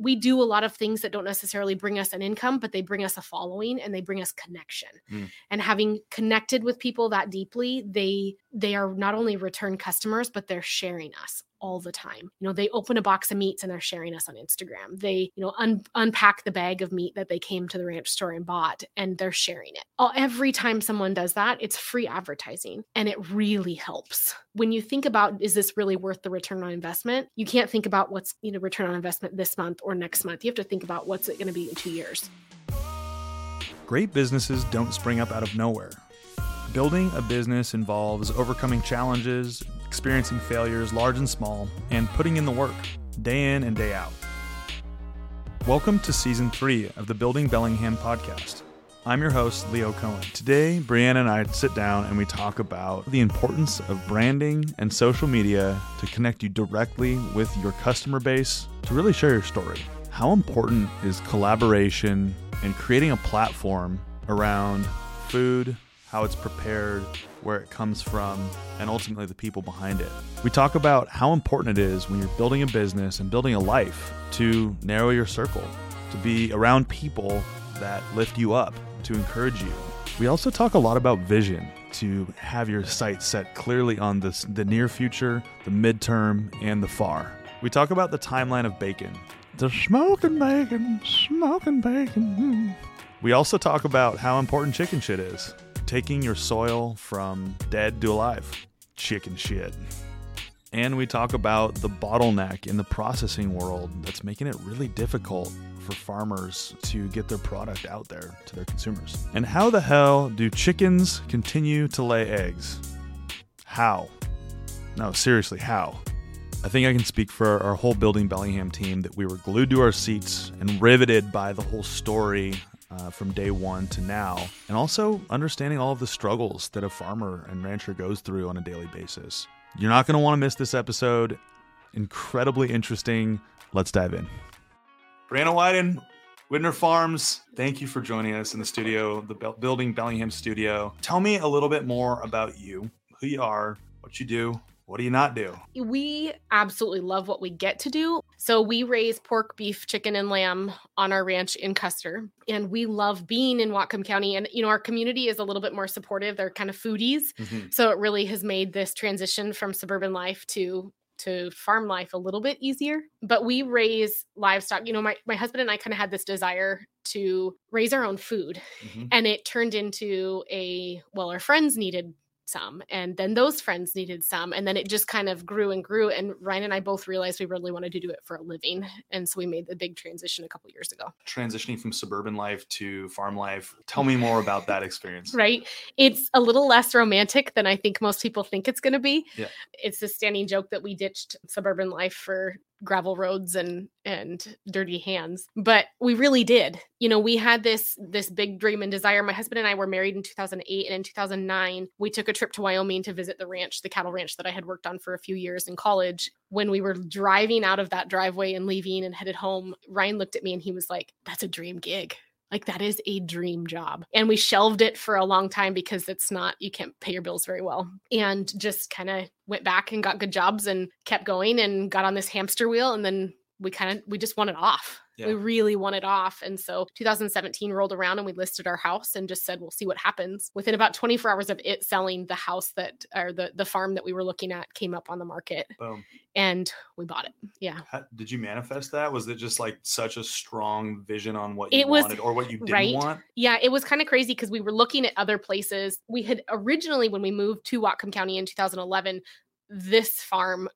we do a lot of things that don't necessarily bring us an income, but they bring us a following and they bring us connection. Mm. And having connected with people that deeply, they they are not only return customers, but they're sharing us all the time. You know, they open a box of meats and they're sharing us on Instagram. They, you know, un- unpack the bag of meat that they came to the ranch store and bought and they're sharing it. All, every time someone does that, it's free advertising and it really helps. When you think about is this really worth the return on investment? You can't think about what's, you know, return on investment this month or next month. You have to think about what's it going to be in 2 years. Great businesses don't spring up out of nowhere. Building a business involves overcoming challenges, experiencing failures, large and small, and putting in the work, day in and day out. Welcome to season three of the Building Bellingham podcast. I'm your host, Leo Cohen. Today, Brianna and I sit down and we talk about the importance of branding and social media to connect you directly with your customer base to really share your story. How important is collaboration and creating a platform around food, how it's prepared, where it comes from, and ultimately the people behind it. We talk about how important it is when you're building a business and building a life to narrow your circle, to be around people that lift you up, to encourage you. We also talk a lot about vision, to have your sights set clearly on this, the near future, the midterm, and the far. We talk about the timeline of bacon. The smoking bacon, smoking bacon. Hmm. We also talk about how important chicken shit is taking your soil from dead to alive. Chicken shit. And we talk about the bottleneck in the processing world that's making it really difficult for farmers to get their product out there to their consumers. And how the hell do chickens continue to lay eggs? How? No, seriously, how? I think I can speak for our whole Building Bellingham team that we were glued to our seats and riveted by the whole story uh, from day one to now, and also understanding all of the struggles that a farmer and rancher goes through on a daily basis. You're not going to want to miss this episode. Incredibly interesting. Let's dive in. Brianna Wyden, Widner Farms, thank you for joining us in the studio, the Building Bellingham studio. Tell me a little bit more about you, who you are, what you do, what do you not do? We absolutely love what we get to do. So we raise pork, beef, chicken, and lamb on our ranch in Custer. And we love being in Whatcom County. And, you know, our community is a little bit more supportive. They're kind of foodies. Mhm. So it really has made this transition from suburban life to to farm life a little bit easier but we raise livestock you know my, my husband and i kind of had this desire to raise our own food Mhm. and it turned into a well our friends needed some and then those friends needed some and then it just kind of grew and grew and ryan and i both realized we really wanted to do it for a living and so we made the big transition a couple years ago Transitioning from suburban life to farm life. Tell me more about that experience. right it's a little less romantic than i think most people think it's going to be Yeah. it's a standing joke that we ditched suburban life for gravel roads and and dirty hands but we really did. You know we had this this big dream and desire. My husband and i were married in 2008 and in 2009 we took a trip to wyoming to visit the ranch the cattle ranch that i had worked on for a few years in college. When we were driving out of that driveway and leaving and headed home ryan looked at me and he was like that's a dream gig like that is a dream job. And we shelved it for a long time because it's not, you can't pay your bills very well. And just kind of went back and got good jobs and kept going and got on this hamster wheel. And then we kind of, we just wanted off. We Yeah. really wanted off. And so 2017 rolled around and we listed our house and just said, we'll see what happens. Within about 24 hours of it selling, the house that, or the, the farm that we were looking at came up on the market Boom. and we bought it. Yeah. How, did you manifest that? Was it just like such a strong vision on what you It was- wanted or what you didn't right. want? Yeah, it was kind of crazy because we were looking at other places. We had originally, when we moved to Whatcom County in 2011, this farm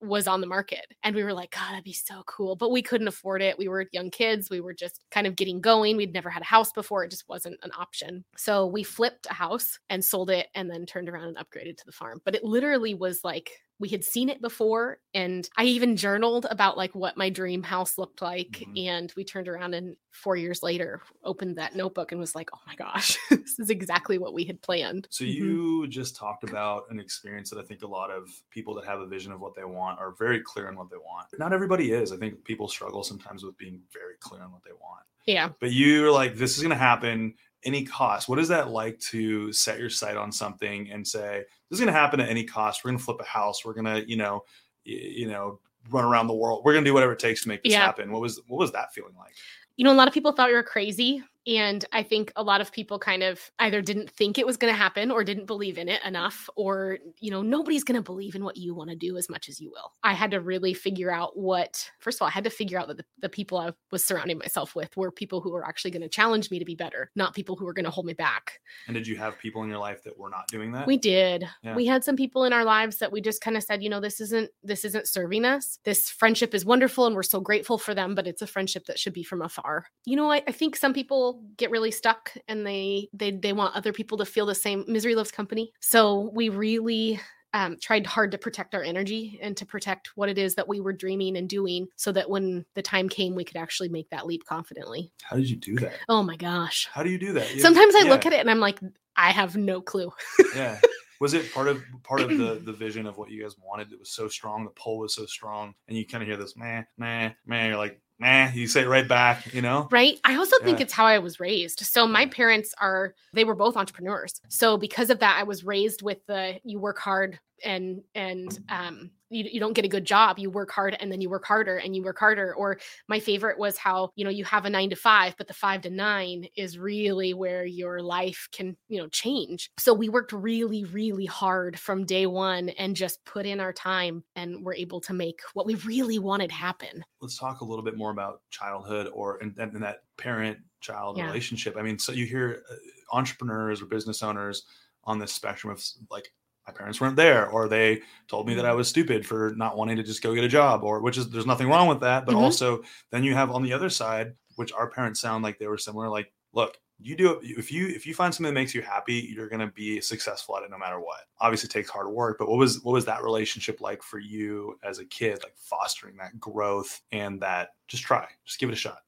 was on the market. And we were like, God, that'd be so cool. But we couldn't afford it. We were young kids. We were just kind of getting going. We'd never had a house before. It just wasn't an option. So we flipped a house and sold it and then turned around and upgraded to the farm. But it literally was like, we had seen it before and i even journaled about like what my dream house looked like Mhm. and we turned around and four years later opened that notebook and was like oh my gosh this is exactly what we had planned So Mhm. you just talked about an experience that I think a lot of people that have a vision of what they want are very clear on what they want. Not everybody is. I think people struggle sometimes with being very clear on what they want. yeah But you're like, this is going to happen any cost. What is that like to set your sight on something and say, this is going to happen at any cost? We're going to flip a house. We're going to, you know, you know, run around the world. We're gonna do whatever it takes to make this Yeah. happen. What was what was that feeling like? you know, a lot of people thought we were crazy. And I think a lot of people kind of either didn't think it was going to happen or didn't believe in it enough, or, you know, nobody's going to believe in what you want to do as much as you will. I had to really figure out what, first of all, I had to figure out that the, the people I was surrounding myself with were people who were actually going to challenge me to be better, not people who were going to hold me back. And did you have people in your life that were not doing that? We did. Yeah. We had some people in our lives that we just kind of said, you know, this isn't this isn't serving us. This friendship is wonderful and we're so grateful for them, but it's a friendship that should be from afar. You know, I, I think some people get really stuck and they they they want other people to feel the same misery loves company. So we really um, tried hard to protect our energy and to protect what it is that we were dreaming and doing so that when the time came we could actually make that leap confidently How did you do that? oh my gosh How do you do that? You- sometimes i yeah, look at it and i'm like i have no clue yeah. Was it part of part of the the vision of what you guys wanted? It was so strong, the pull was so strong, and you kind of hear this meh, meh, meh. You're like, meh. You say it right back, you know? Right. I also think Yeah. it's how I was raised. So my parents are they were both entrepreneurs. So because of that I was raised with the you work hard and and um you, you don't get a good job you work hard and then you work harder and you work harder or my favorite was how you know you have a 9 to 5 but the 5 to 9 is really where your life can you know change so we worked really really hard from day 1 and just put in our time and were able to make what we really wanted happen Let's talk a little bit more about childhood or and, and and that parent child Yeah. relationship. I mean, so you hear uh, entrepreneurs or business owners on this spectrum of like my parents weren't there or they told me that Mm-hmm. I was stupid for not wanting to just go get a job or which is there's nothing wrong with that but Mhm. also then you have on the other side which our parents sound like they were similar like look you do it if you if you find something that makes you happy you're going to be successful at it no matter what. Obviously it takes hard work but what was what was that relationship like for you as a kid like fostering that growth and that just try just give it a shot.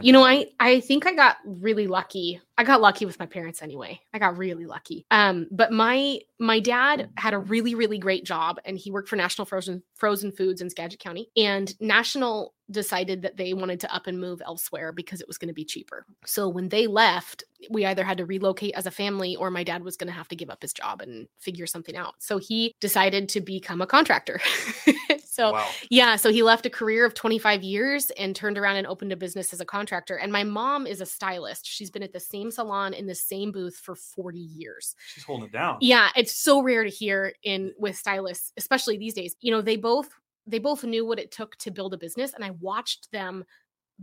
You know i i think i got really lucky. I got lucky with my parents anyway. I got really lucky. Um but my my dad had a really really great job and he worked for national frozen frozen foods in skagit county. And national decided that they wanted to up and move elsewhere because it was going to be cheaper so when they left we either had to relocate as a family or my dad was going to have to give up his job and figure something out so he decided to become a contractor so wow yeah, so he left a career of 25 years and turned around and opened a business as a contractor. And my mom is a stylist. She's been at the same salon in the same booth for 40 years. she's holding it down Yeah, it's so rare to hear in with stylists, especially these days. You know, they both they both knew what it took to build a business and I watched them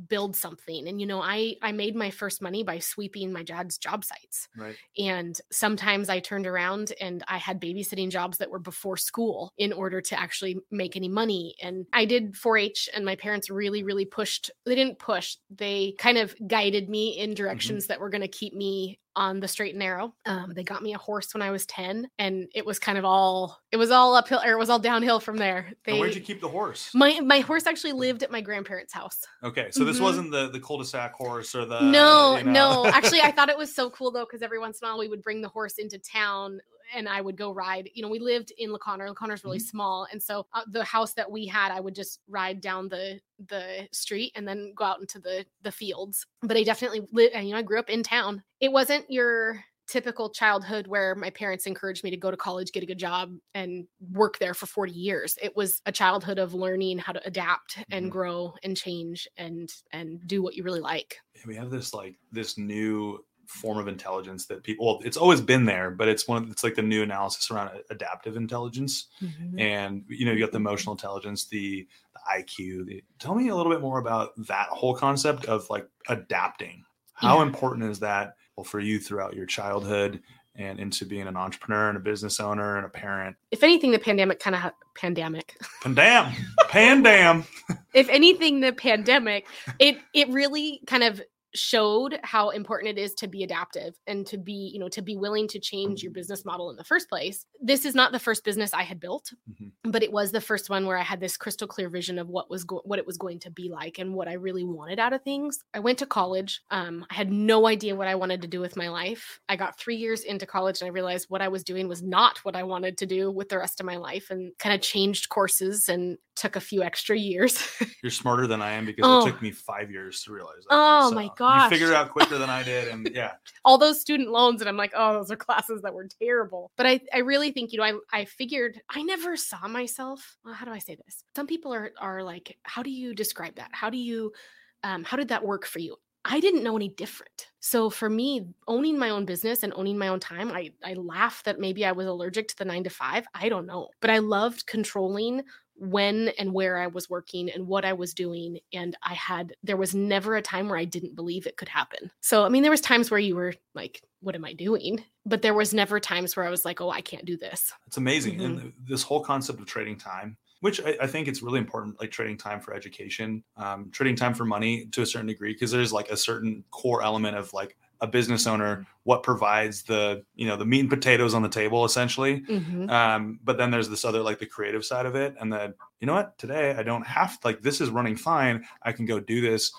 build something. And you know, I I made my first money by sweeping my dad's job sites. right And sometimes I turned around and I had babysitting jobs that were before school in order to actually make any money. And I did 4 H, and my parents really, really pushed. They didn't push, they kind of guided me in mm-hmm. directions that were going to keep me on the straight and narrow. Um, they got me a horse when I was 10, and it was kind of all, it was all uphill, or it was all downhill from there. and They, where'd you keep the horse my, my horse actually lived at my grandparents' house. okay so this Mhm. wasn't the the cul-de-sac horse or the no, you know- no. Actually, I thought it was so cool though, because every once in a while we would bring the horse into town and I would go ride. You know, we lived in LaConner. LaConner's really small, and so uh, the house that we had, I would just ride down the the street and then go out into the the fields. But I definitely lived, and you know, I grew up in town. It wasn't your typical childhood where my parents encouraged me to go to college, get a good job, and work there for 40 years. It was a childhood of learning how to adapt and Mhm. grow and change and and do what you really like. we have this like this new form of intelligence that people well it's always been there but it's one of it's like the new analysis around adaptive intelligence. Mm-hmm. And you know you got the emotional intelligence the, the iq the, tell me a little bit more about that whole concept of like adapting. How Yeah. important is that well for you throughout your childhood and into being an entrepreneur and a business owner and a parent? If anything, the pandemic kind of ha- pandemic. pandam pandam. If anything, the pandemic it it really kind of showed how important it is to be adaptive and to be you know to be willing to change your business model in the first place. This is not the first business i had built Mhm. but it was the first one where i had this crystal clear vision of what was go- what it was going to be like and what i really wanted out of things. I went to college. Um, i had no idea what i wanted to do with my life. I got three years into college and i realized what i was doing was not what i wanted to do with the rest of my life and kind of changed courses and took a few extra years. You're smarter than I am because Oh. it took me five years to realize that. Oh my gosh. You figured it out quicker than I did, and yeah, all those student loans and i'm like oh those are classes that were terrible but i, I really think you know I, I figured i never saw myself well, how do i say this some people are are like how do you describe that how do you um, how did that work for you i didn't know any different so for me owning my own business and owning my own time i i laugh that maybe i was allergic to the nine to five i don't know but i loved controlling when and where I was working and what I was doing. And I had, there was never a time where I didn't believe it could happen. So, I mean, there was times where you were like, what am I doing? But there was never times where I was like, oh, I can't do this. it's amazing. Mm-hmm. And this whole concept of trading time, which I, I think it's really important, like trading time for education, um, trading time for money to a certain degree, because there's like a certain core element of like a business owner, what provides the you know the meat and potatoes on the table essentially. Mhm. um but then there's this other like the creative side of it and then you know what? Today i don't have like this is running fine. I can go do this.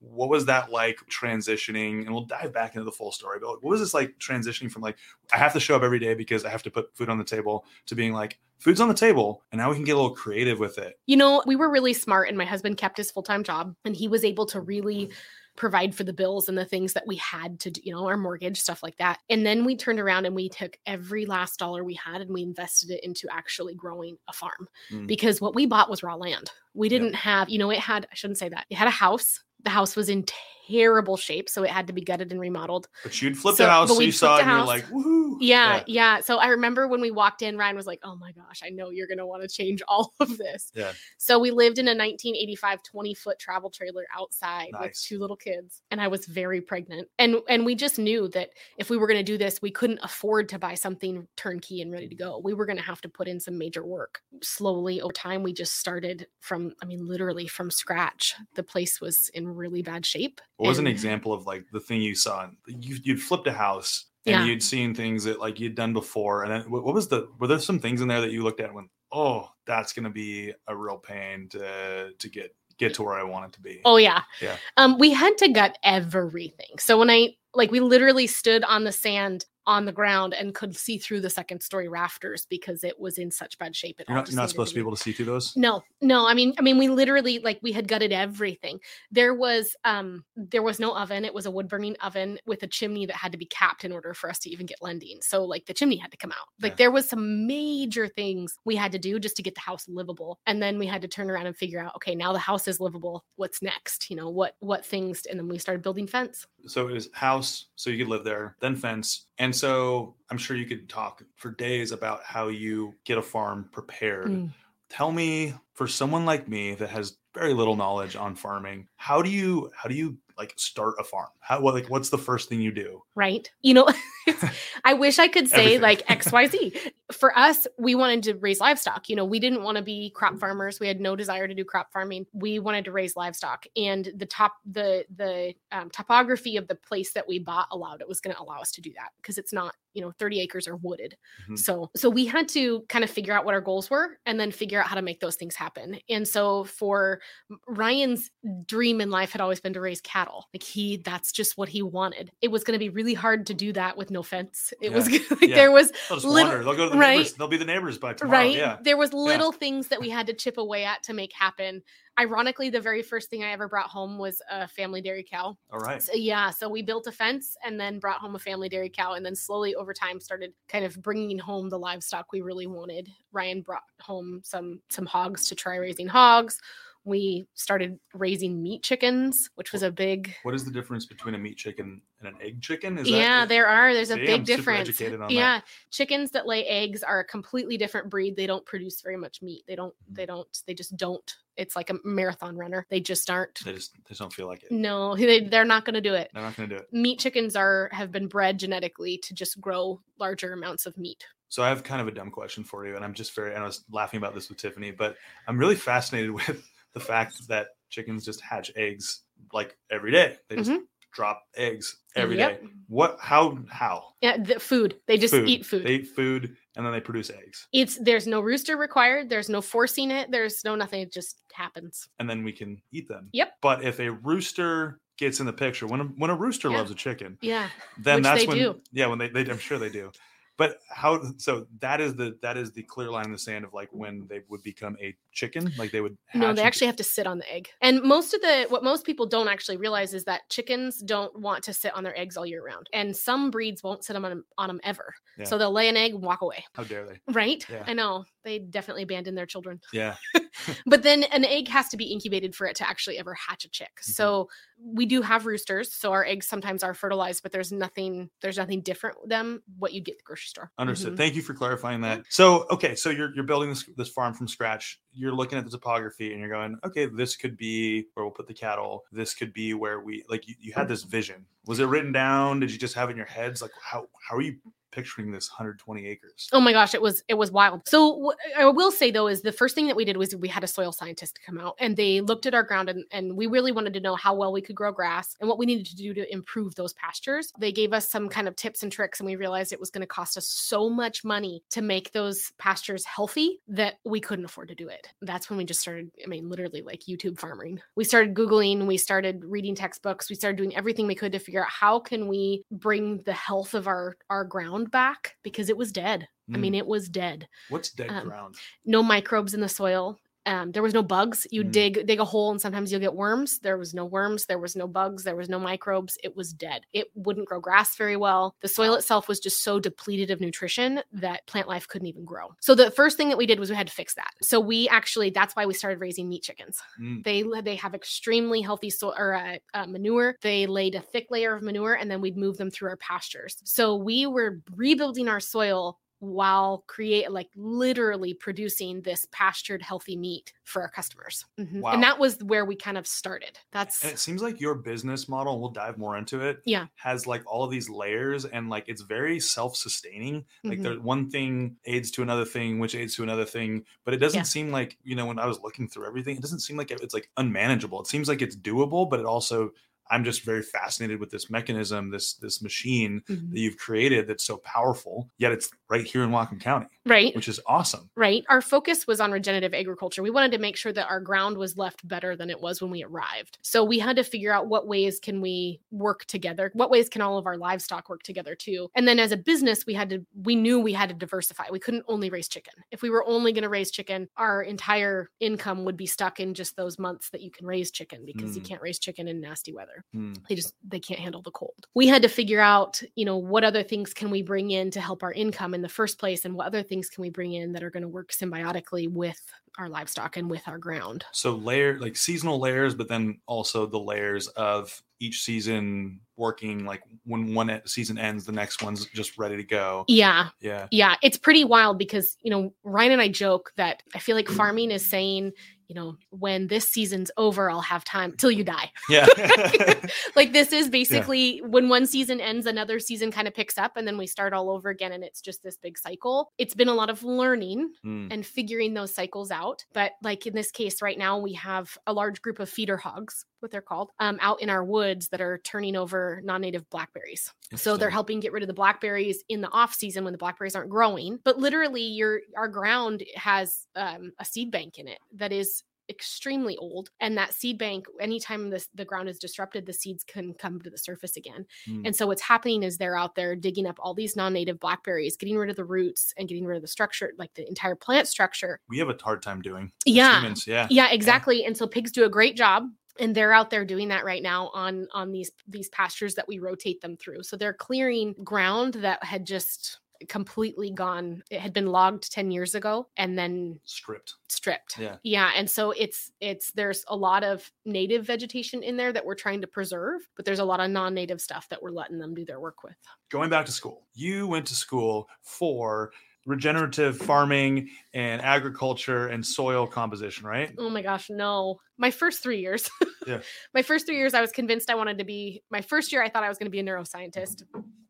What was that like transitioning? And we'll dive back into the full story but what was this like transitioning from like i have to show up every day because i have to put food on the table to being like food's on the table and now we can get a little creative with it. You know, we were really smart, and my husband kept his full time job, and he was able to really provide for the bills and the things that we had to do, you know, our mortgage, stuff like that. And then we turned around and we took every last dollar we had and we invested it into actually growing a farm Mm. because what we bought was raw land. We didn't have, you know, it had, I shouldn't say that, it had a house. The house was in terrible shape, so it had to be gutted and remodeled. but you'd flip So- the house so you saw it and you're like woohoo Yeah, yeah, So I remember when we walked in, Ryan was like, "Oh my gosh, I know you're gonna want to change all of this." Yeah. So we lived in a 1985 20 foot travel trailer outside with two little kids, and I was very pregnant. And and we just knew that if we were gonna do this, we couldn't afford to buy something turnkey and ready to go. We were gonna have to put in some major work. Slowly over time, we just started from, I mean, literally from scratch. The place was in really bad shape. What was an example of like the thing you saw? You, you'd flipped a house and Yeah. you'd seen things that like you'd done before. And then what, what was the, were there some things in there that you looked at and went, oh, that's going to be a real pain to, to get, get to where I want it to be. Oh yeah. Yeah. Um, we had to gut everything. So when I like we literally stood on the sand on the ground and could see through the second story rafters because it was in such bad shape. It You're not, you're not supposed to be able to see through those. no, no. I mean, I mean, we literally like we had gutted everything. There was um there was no oven. It was a wood burning oven with a chimney that had to be capped in order for us to even get lending. So like the chimney had to come out. Like Yeah. there was some major things we had to do just to get the house livable. And then we had to turn around and figure out, okay, now the house is livable. What's next? You know, what what things? And then we started building fence. So it was house, so you could live there, then fence. And so I'm sure you could talk for days about how you get a farm prepared. Mm. Tell me, for someone like me that has very little knowledge on farming, how do you how do you like start a farm? How what like what's the first thing you do? right? You know, I wish I could say like XYZ. For us, we wanted to raise livestock. You know, we didn't want to be crop farmers. We had no desire to do crop farming. We wanted to raise livestock. And the top the the um, topography of the place that we bought allowed it was going to allow us to do that because it's not, you know, 30 acres are wooded. Mhm. So so we had to kind of figure out what our goals were and then figure out how to make those things happen. And so for Ryan's dream in life had always been to raise cattle. Like he that's just what he wanted. It was going to be really hard to do that with no fence. It was like Yeah. there was They'll Little- wander. They'll go to the right. neighbors. They'll be the neighbors by tomorrow. right Yeah. there was little things that we had to chip away at to make happen. Ironically, the very first thing I ever brought home was a family dairy cow. All right. So yeah, so we built a fence and then brought home a family dairy cow, and then slowly over time started kind of bringing home the livestock we really wanted. Ryan brought home some some hogs to try raising hogs. We started raising meat chickens, which was a big What is the difference between a meat chicken and an egg chicken? Is yeah, that, there are. There's a big difference. on that. Yeah, chickens that lay eggs are a completely different breed. They don't produce very much meat. They don't. Mm-hmm. They don't. They just don't. It's like a marathon runner. They just aren't. they just they just don't feel like it. No, they, they're not going to do it. They're not going to do it. Meat chickens are have been bred genetically to just grow larger amounts of meat. So I have kind of a dumb question for you, and I'm just very. And I was laughing about this with Tiffany, but I'm really fascinated with the fact that chickens just hatch eggs like every day. They just drop eggs every day. Mm-hmm. Yep. What? How? How? Yeah, the food. They just Food. eat food. They eat food and then they produce eggs, it's there's no rooster required. There's no forcing it. There's no nothing. It just happens. and then we can eat them. Yep. But if a rooster gets in the picture, when a, when a rooster Yeah. loves a chicken, Yeah. then Which that's they when do. yeah when they, they I'm sure they do. But how? So that is the that is the clear line in the sand of like when they would become a chicken, like they would. No, they into- actually have to sit on the egg. And most of the what most people don't actually realize is that chickens don't want to sit on their eggs all year round. And some breeds won't sit on them on them ever. Yeah. So they'll lay an egg and walk away. How dare they? Right? Yeah. I know. They definitely abandon their children. Yeah. But then an egg has to be incubated for it to actually ever hatch a chick. Mm-hmm. So we do have roosters, so our eggs sometimes are fertilized, but there's nothing there's nothing different with them what you'd get at the grocery store. Understood. Mhm. Thank you for clarifying that. So, okay, so you're you're building this this farm from scratch. You're looking at the topography and you're going, okay, this could be where we'll put the cattle. This could be where we like you, you had this vision. Was it written down? Did you just have it in your heads? Like how how are you picturing this 120 acres? Oh my gosh, it was it was wild. So I will say though is the first thing that we did was we had a soil scientist come out and they looked at our ground and, and we really wanted to know how well we could grow grass and what we needed to do to improve those pastures. They gave us some kind of tips and tricks and we realized it was going to cost us so much money to make those pastures healthy that we couldn't afford to do it. That's when we just started, I mean, literally like YouTube farming. We started Googling, we started reading textbooks, we started doing everything we could to figure out how can we bring the health of our our ground back because it was dead. I Mm. mean, it was dead. What's dead um, ground? No microbes in the soil. Um, there was no bugs. You Mm. dig dig a hole and sometimes you'll get worms. There was no worms. There was no bugs. There was no microbes. It was dead. It wouldn't grow grass very well. The soil itself was just so depleted of nutrition that plant life couldn't even grow. So the first thing that we did was we had to fix that. So we actually that's why we started raising meat chickens. Mm. They they have extremely healthy soil or uh, uh, manure. They laid a thick layer of manure, and then we'd move them through our pastures. So we were rebuilding our soil while create like literally producing this pastured healthy meat for our customers. Mhm. Wow. And that was where we kind of started. That's And it seems like your business model, and we'll dive more into it, Yeah. has like all of these layers and like it's very self-sustaining. Like Mhm. there one thing aids to another thing, which aids to another thing. But it doesn't Yeah. seem like, you know, when I was looking through everything, it doesn't seem like it's like unmanageable. It seems like it's doable, but it also I'm just very fascinated with this mechanism, this this machine Mhm. that you've created that's so powerful, yet it's right here in Whatcom County, right. which is awesome. Right. Our focus was on regenerative agriculture. We wanted to make sure that our ground was left better than it was when we arrived. So we had to figure out what ways can we work together? What ways can all of our livestock work together too? And then as a business, we had to we knew we had to diversify. We couldn't only raise chicken. If we were only going to raise chicken, our entire income would be stuck in just those months that you can raise chicken because you Mm. can't raise chicken in nasty weather Hmm. they just they can't handle the cold we had to figure out you know what other things can we bring in to help our income in the first place and what other things can we bring in that are going to work symbiotically with our livestock and with our ground So layer like seasonal layers, but then also the layers of each season working like when one season ends, the next one's just ready to go. yeah Yeah. yeah it's pretty wild because you know ryan and i joke that i feel like farming is saying you know when this season's over i'll have time till you die Yeah. like this is basically when one season ends another season kind of picks up and then we start all over again and it's just this big cycle it's been a lot of learning Hmm. and figuring those cycles out but like in this case right now we have a large group of feeder hogs what they're called um, out in our woods that are turning over non-native blackberries so they're helping get rid of the blackberries in the off season when the blackberries aren't growing but literally your our ground has um, a seed bank in it that is extremely old and that seed bank anytime this the ground is disrupted the seeds can come to the surface again Hmm. and so what's happening is they're out there digging up all these non-native blackberries getting rid of the roots and getting rid of the structure like the entire plant structure we have a hard time doing. Yeah. humans, Yeah. yeah exactly and so pigs do a great job and they're out there doing that right now on on these these pastures that we rotate them through so they're clearing ground that had just completely gone it had been logged 10 years ago and then Stripped. stripped Yeah. yeah and so it's it's there's a lot of native vegetation in there that we're trying to preserve but there's a lot of non-native stuff that we're letting them do their work with Going back to school, you went to school for regenerative farming and agriculture and soil composition, right? Oh my gosh, no. My first three years. Yeah. my first three years, I was convinced I wanted to be. My first year, I thought I was going to be a neuroscientist,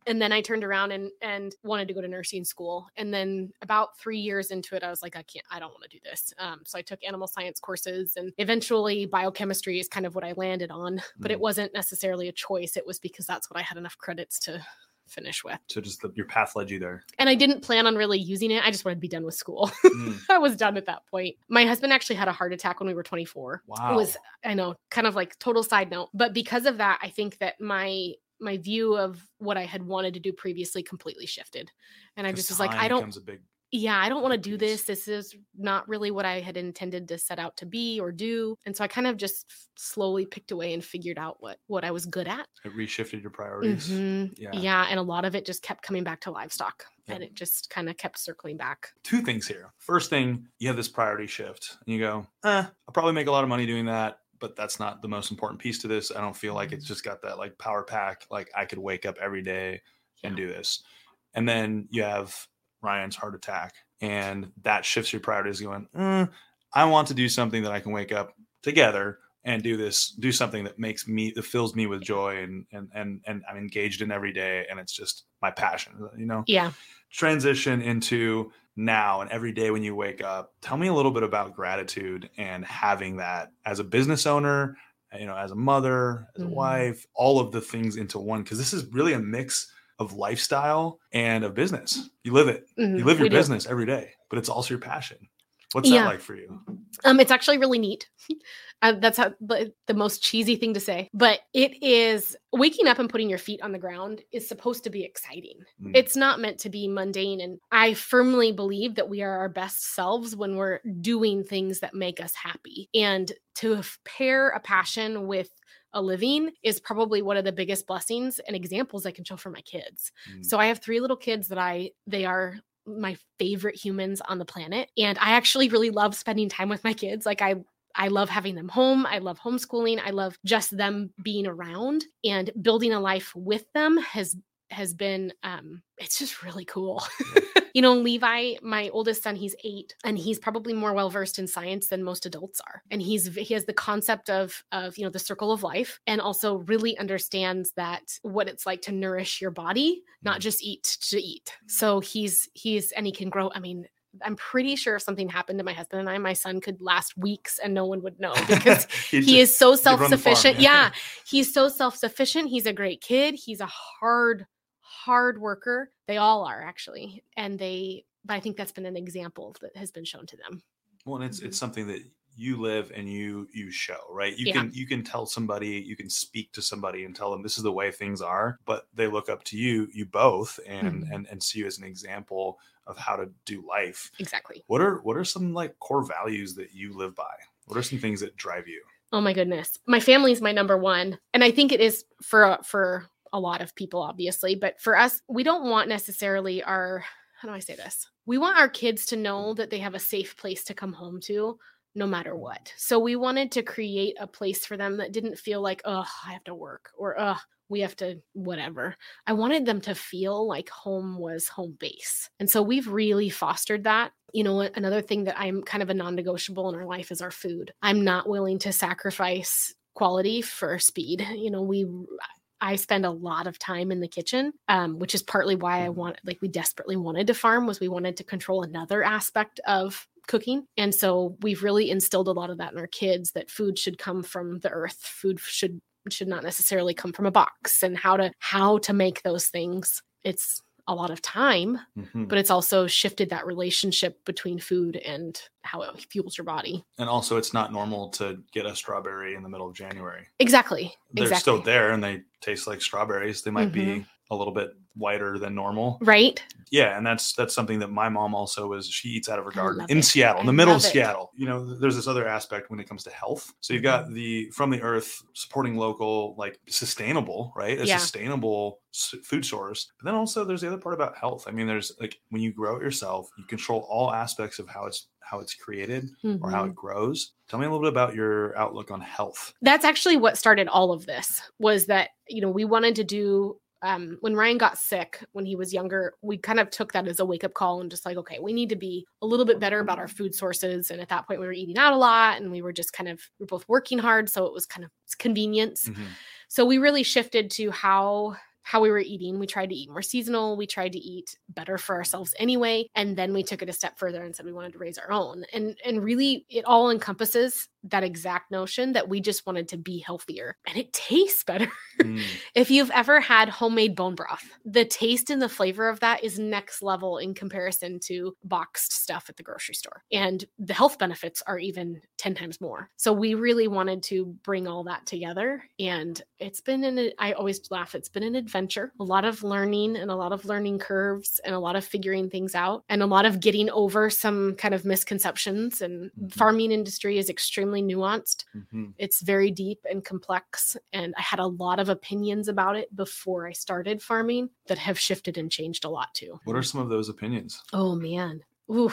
and then I turned around and and wanted to go to nursing school. And then about three years into it, I was like, I can't. I don't want to do this. Um, so I took animal science courses, and eventually biochemistry is kind of what I landed on. But it Mm. wasn't necessarily a choice. It was because that's what I had enough credits to finish with. So just the, your path led you there. And I didn't plan on really using it. I just wanted to be done with school. Hmm. I was done at that point. My husband actually had a heart attack when we were 24. Wow. It was I know, kind of like total side note, but because of that, I think that my my view of what I had wanted to do previously completely shifted. And I just was like, I don't becomes a big yeah, I don't want to do this. This is not really what I had intended to set out to be or do. And so I kind of just slowly picked away and figured out what what I was good at. it reshifted your priorities. Mhm. Yeah. Yeah, and a lot of it just kept coming back to livestock, Yeah. and it just kind of kept circling back. two things here. First thing, you have this priority shift, and you go, eh, I'll probably make a lot of money doing that, but that's not the most important piece to this. I don't feel like it's just got that like power pack. Like I could wake up every day and do this. And then you have Ryan's heart attack, and that shifts your priorities. Going, "Mm, I want to do something that I can wake up together and do this, do something that makes me, that fills me with joy, and and and and I'm engaged in every day, and it's just my passion. You know, Yeah. transition into now and every day when you wake up tell me a little bit about gratitude and having that as a business owner you know as a mother as a Mhm. wife all of the things into one because this is really a mix of lifestyle and of business you live it you Mhm, live your we do. business every day but it's also your passion what's Yeah. that like for you Um, it's actually really neat. Uh, that's how, the, the most cheesy thing to say, but it is waking up and putting your feet on the ground is supposed to be exciting. Mm. It's not meant to be mundane. And I firmly believe that we are our best selves when we're doing things that make us happy. And to pair a passion with a living is probably one of the biggest blessings and examples I can show for my kids. Mm. So I have three little kids that I they are my favorite humans on the planet and I actually really love spending time with my kids. Like I I love having them home. I love homeschooling. I love just them being around and building a life with them has has been um it's just really cool. You know, Levi, my oldest son, he's 8 and he's probably more well versed in science than most adults are. And he's he has the concept of of, you know, the circle of life and also really understands that what it's like to nourish your body, not Mhm. just eat to eat. So he's he's and he can grow, I mean, I'm pretty sure if something happened to my husband and I, my son could last weeks and no one would know because He just- is so farm, self-sufficient. yeah. yeah. He's so self-sufficient. He's a great kid. He's a hard, hard worker. They all are actually. And they but I think that's been an example that has been shown to them. well and it's it's something that you live and you you show right you Yeah. can you can tell somebody you can speak to somebody and tell them this is the way things are but they look up to you you both and Mhm. and and see you as an example of how to do life Exactly. what are what are some like core values that you live by what are some things that drive you Oh my goodness. My family is my number one. And I think it is for for a lot of people obviously, but for us we don't want necessarily our how do I say this? We want our kids to know that they have a safe place to come home to no matter what. So we wanted to create a place for them that didn't feel like, "Oh, I have to work," or "Oh, we have to whatever." I wanted them to feel like home was home base. And so we've really fostered that you know another thing that i'm kind of a non-negotiable in our life is our food i'm not willing to sacrifice quality for speed you know we i spend a lot of time in the kitchen um, which is partly why i want like we desperately wanted to farm was we wanted to control another aspect of cooking. And so we've really instilled a lot of that in our kids that food should come from the earth. Food should should not necessarily come from a box and how to how to make those things. It's a lot of time Mhm. but it's also shifted that relationship between food and how it fuels your body. and also it's not normal to get a strawberry in the middle of january Exactly. they're exactly. still there and they taste like strawberries they might be Mhm. A little bit whiter than normal. Right? yeah and that's that's something that my mom also is she eats out of her garden in it. seattle in the middle of it. seattle. You know there's this other aspect when it comes to health. So you've got mm-hmm. the from the earth supporting local like sustainable right? A Yeah. sustainable s- food source. But then also there's the other part about health. I mean there's like when you grow it yourself you control all aspects of how it's how it's created or how it mm-hmm. grows. Tell me a little bit about your outlook on health. That's actually what started all of this was that, you know, we wanted to do um, when Ryan got sick when he was younger, we kind of took that as a wake up call and just like, okay, we need to be a little bit better about our food sources. And at that point, we were eating out a lot and we were just kind of, we are both working hard. So it was kind of convenience. Mhm. so we really shifted to how how we were eating we tried to eat more seasonal we tried to eat better for ourselves anyway and then we took it a step further and said we wanted to raise our own and and really it all encompasses that exact notion that we just wanted to be healthier and it tastes better. Mm. if you've ever had homemade bone broth, the taste and the flavor of that is next level in comparison to boxed stuff at the grocery store. And the health benefits are even 10 times more. So we really wanted to bring all that together. And it's been an, I always laugh, it's been an adventure, a lot of learning and a lot of learning curves and a lot of figuring things out and a lot of getting over some kind of misconceptions. And Mhm. farming industry is extremely nuanced Mhm. it's very deep and complex and i had a lot of opinions about it before i started farming that have shifted and changed a lot too What are some of those opinions? oh man Ooh.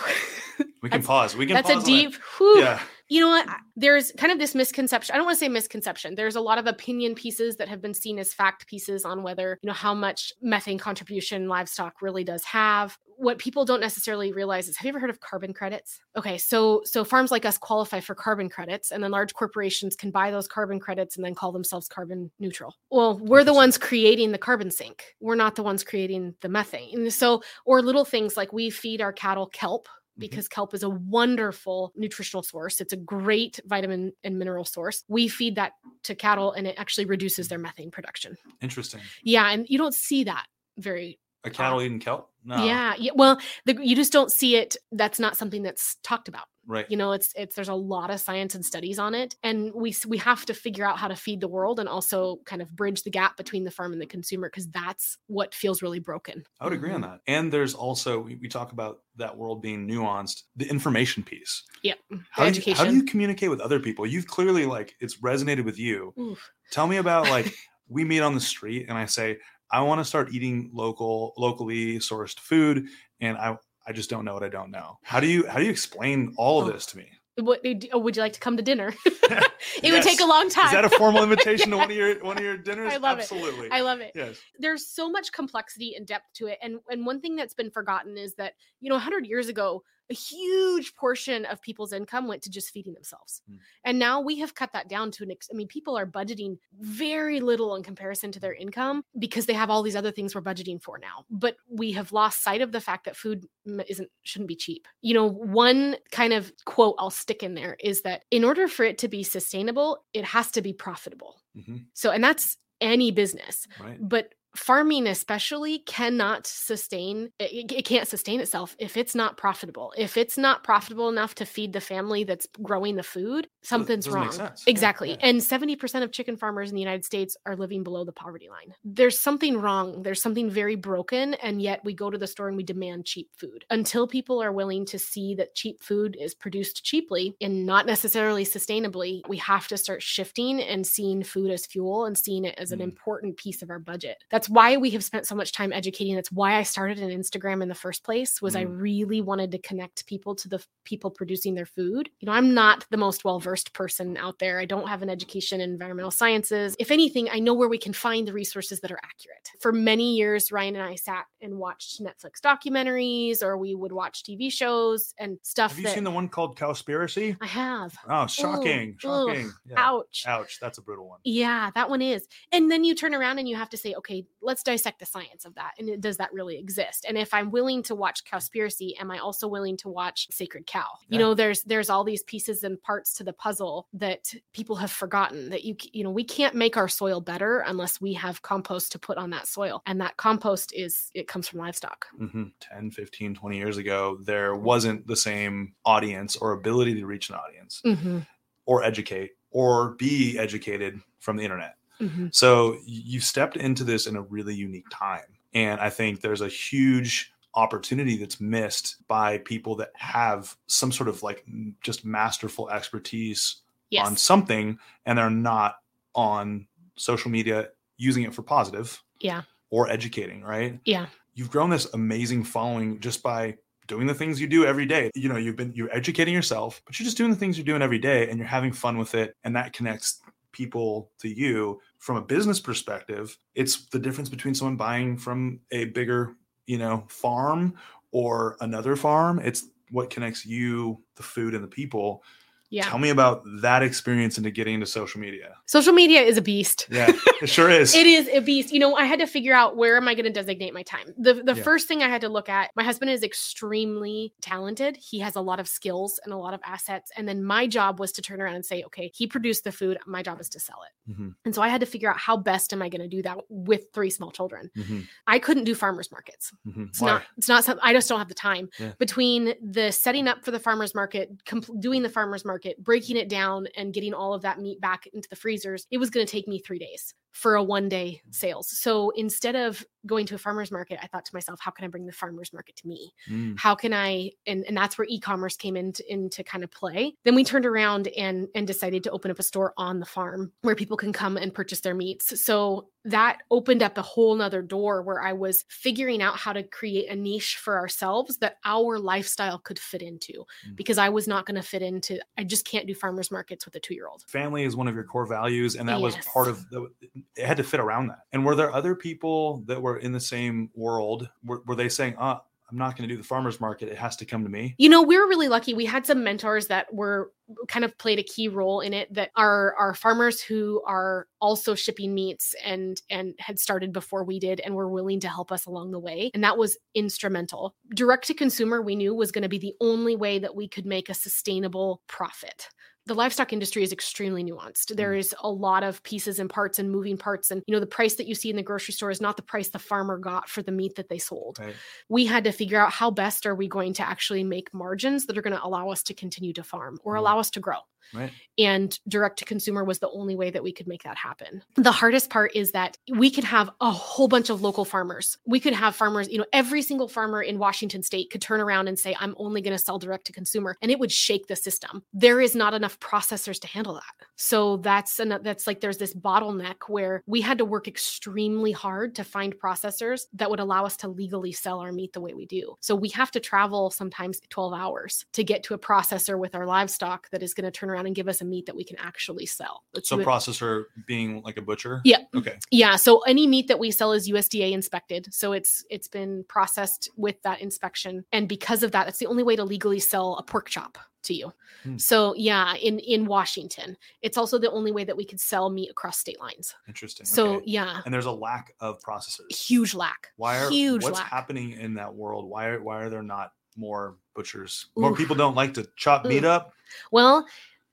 We can That's- pause. We can that's a that. deep whew. Yeah. You know what? There's kind of this misconception i don't want to say misconception there's a lot of opinion pieces that have been seen as fact pieces on whether you know how much methane contribution livestock really does have. What people don't necessarily realize is have you ever heard of carbon credits? Okay so so farms like us qualify for carbon credits and then large corporations can buy those carbon credits and then call themselves carbon neutral. Well we're the ones creating the carbon sink. We're not the ones creating the methane. And so or little things like we feed our cattle kelp Mm-hmm. because kelp is a wonderful nutritional source. It's a great vitamin and mineral source. We feed that to cattle and it actually reduces their methane production. Interesting. Yeah, and you don't see that very A cattle eating kelp? No. yeah, yeah. Well, the, you just don't see it. That's not something that's talked about. Right. You know, it's it's there's a lot of science and studies on it, and we we have to figure out how to feed the world and also kind of bridge the gap between the farm and the consumer because that's what feels really broken. I would agree on that. And there's also we, we talk about that world being nuanced, the information piece. Yeah, How do, you, how do you communicate with other people? You've clearly like it's resonated with you. Oof. Tell me about like we meet on the street and I say I want to start eating local, locally sourced food, and I I just don't know what I don't know. How do you how do you explain all of Oh. this to me? What oh, would you like to come to dinner? it would take a long time. Is that a formal invitation to one of your one of your dinners? I love it. Absolutely. I love it. Yes. There's so much complexity and depth to it. And and one thing that's been forgotten is that, you know, 100 years ago, a huge portion of people's income went to just feeding themselves. Mm. And now we have cut that down to an ex- I mean, people are budgeting very little in comparison to their income because they have all these other things we're budgeting for now. But we have lost sight of the fact that food isn't shouldn't be cheap. You know, one kind of quote I'll stick in there is that in order for it to be sustainable, it has to be profitable. hmm So, and that's any business, Right. but farming especially cannot sustain it, it can't sustain itself if it's not profitable if it's not profitable enough to feed the family that's growing the food something's wrong sense. Yeah, exactly yeah. and 70% of chicken farmers in the united states are living below the poverty line there's something wrong there's something very broken and yet we go to the store and we demand cheap food until people are willing to see that cheap food is produced cheaply and not necessarily sustainably we have to start shifting and seeing food as fuel and seeing it as an Mm. important piece of our budget that's why we have spent so much time educating that's why i started an instagram in the first place was i Mm. really wanted to connect people to the people producing their food you know i'm not the most well versed person out there i don't have an education in environmental sciences if anything i know where we can find the resources that are accurate for many years ryan and i sat and watched netflix documentaries or we would watch tv shows and stuff Have you that seen the one called Cowspiracy? i have Oh, shocking. ugh, shocking. Yeah. ouch Ouch. That's a brutal one. yeah, that one is. And then you turn around and you have to say, okay, let's dissect the science of that. And does that really exist? And if I'm willing to watch Cowspiracy, am I also willing to watch Sacred Cow? You know, there's there's all these pieces and parts to the puzzle that people have forgotten that you you know, we can't make our soil better unless we have compost to put on that soil. And that compost is it comes from livestock. hmm 10, 15, 20 years ago, there wasn't the same audience or ability to reach an audience Mhm, or educate or be educated from the internet. Mhm. So y- you stepped into this in a really unique time. And I think there's a huge opportunity that's missed by people that have some sort of like just masterful expertise Yes. on something and they're not on social media using it for positive Yeah. or educating, right? Yeah. You've grown this amazing following just by doing the things you do every day. You know, you've been you're educating yourself, but you're just doing the things you're doing every day and you're having fun with it and that connects people to you from a business perspective. It's the difference between someone buying from a bigger, you know, farm or another farm. It's what connects you, the food and the people Yeah. Tell me about that experience into getting into social media. Social media is a beast. Yeah, it sure is. It is a beast. You know, I had to figure out where am I going to designate my time. The the Yeah. first thing I had to look at, my husband is extremely talented. He has a lot of skills and a lot of assets. And then my job was to turn around and say, okay, he produced the food. My job is to sell it. Mhm, And so I had to figure out how best am I going to do that with three small children. mhm, I couldn't do farmers markets. mhm. It's Why? not. It's not something. I just don't have the time Yeah. between the setting up for the farmers market, compl- doing the farmers market, breaking it down, and getting all of that meat back into the freezers. It was going to take me three days for a one day sales. So instead of going to a farmers market, I thought to myself, how can I bring the farmers market to me? Mm, How can I? And and that's where e-commerce came into into kind of play. Then we turned around and and decided to open up a store on the farm where people can come and purchase their meats. So that opened up a whole nother door where I was figuring out how to create a niche for ourselves that our lifestyle could fit into Mm. because I was not going to fit into, I just can't do farmers markets with a two year old. Family is one of your core values, and that was part of the. It had to fit around that. And were there other people that were in the same world? Were, were they saying, "Uh, I'm not going to do the farmers market. It has to come to me." You know, we were really lucky. We had some mentors that were kind of played a key role in it that are are farmers who are also shipping meats and and had started before we did and were willing to help us along the way and that was instrumental direct to consumer we knew was going to be the only way that we could make a sustainable profit the livestock industry is extremely nuanced. There is a lot of pieces and parts and moving parts. And, you know, the price that you see in the grocery store is not the price the farmer got for the meat that they sold Right. we had to figure out how best are we going to actually make margins that are going to allow us to continue to farm or Mm. allow us to grow Right. and direct to consumer was the only way that we could make that happen. The hardest part is that we could have a whole bunch of local farmers. We could have farmers, you know, every single farmer in Washington state could turn around and say, I'm only going to sell direct to consumer, and it would shake the system. There is not enough processors to handle that. So that's an, that's like there's this bottleneck where we had to work extremely hard to find processors that would allow us to legally sell our meat the way we do. So we have to travel sometimes 12 hours to get to a processor with our livestock that is going to turn around and give us a meat that we can actually sell. So processor being like a butcher. Yeah. Okay. yeah, so any meat that we sell is USDA inspected. So it's it's been processed with that inspection and because of that it's the only way to legally sell a pork chop to you. Hmm. So yeah, in in Washington, it's also the only way that we could sell meat across state lines. Interesting. So okay. yeah, and there's a lack of processors. huge lack. Why are huge what's lack. happening in that world? Why are why are there not more butchers? More people don't like to chop meat up. Well,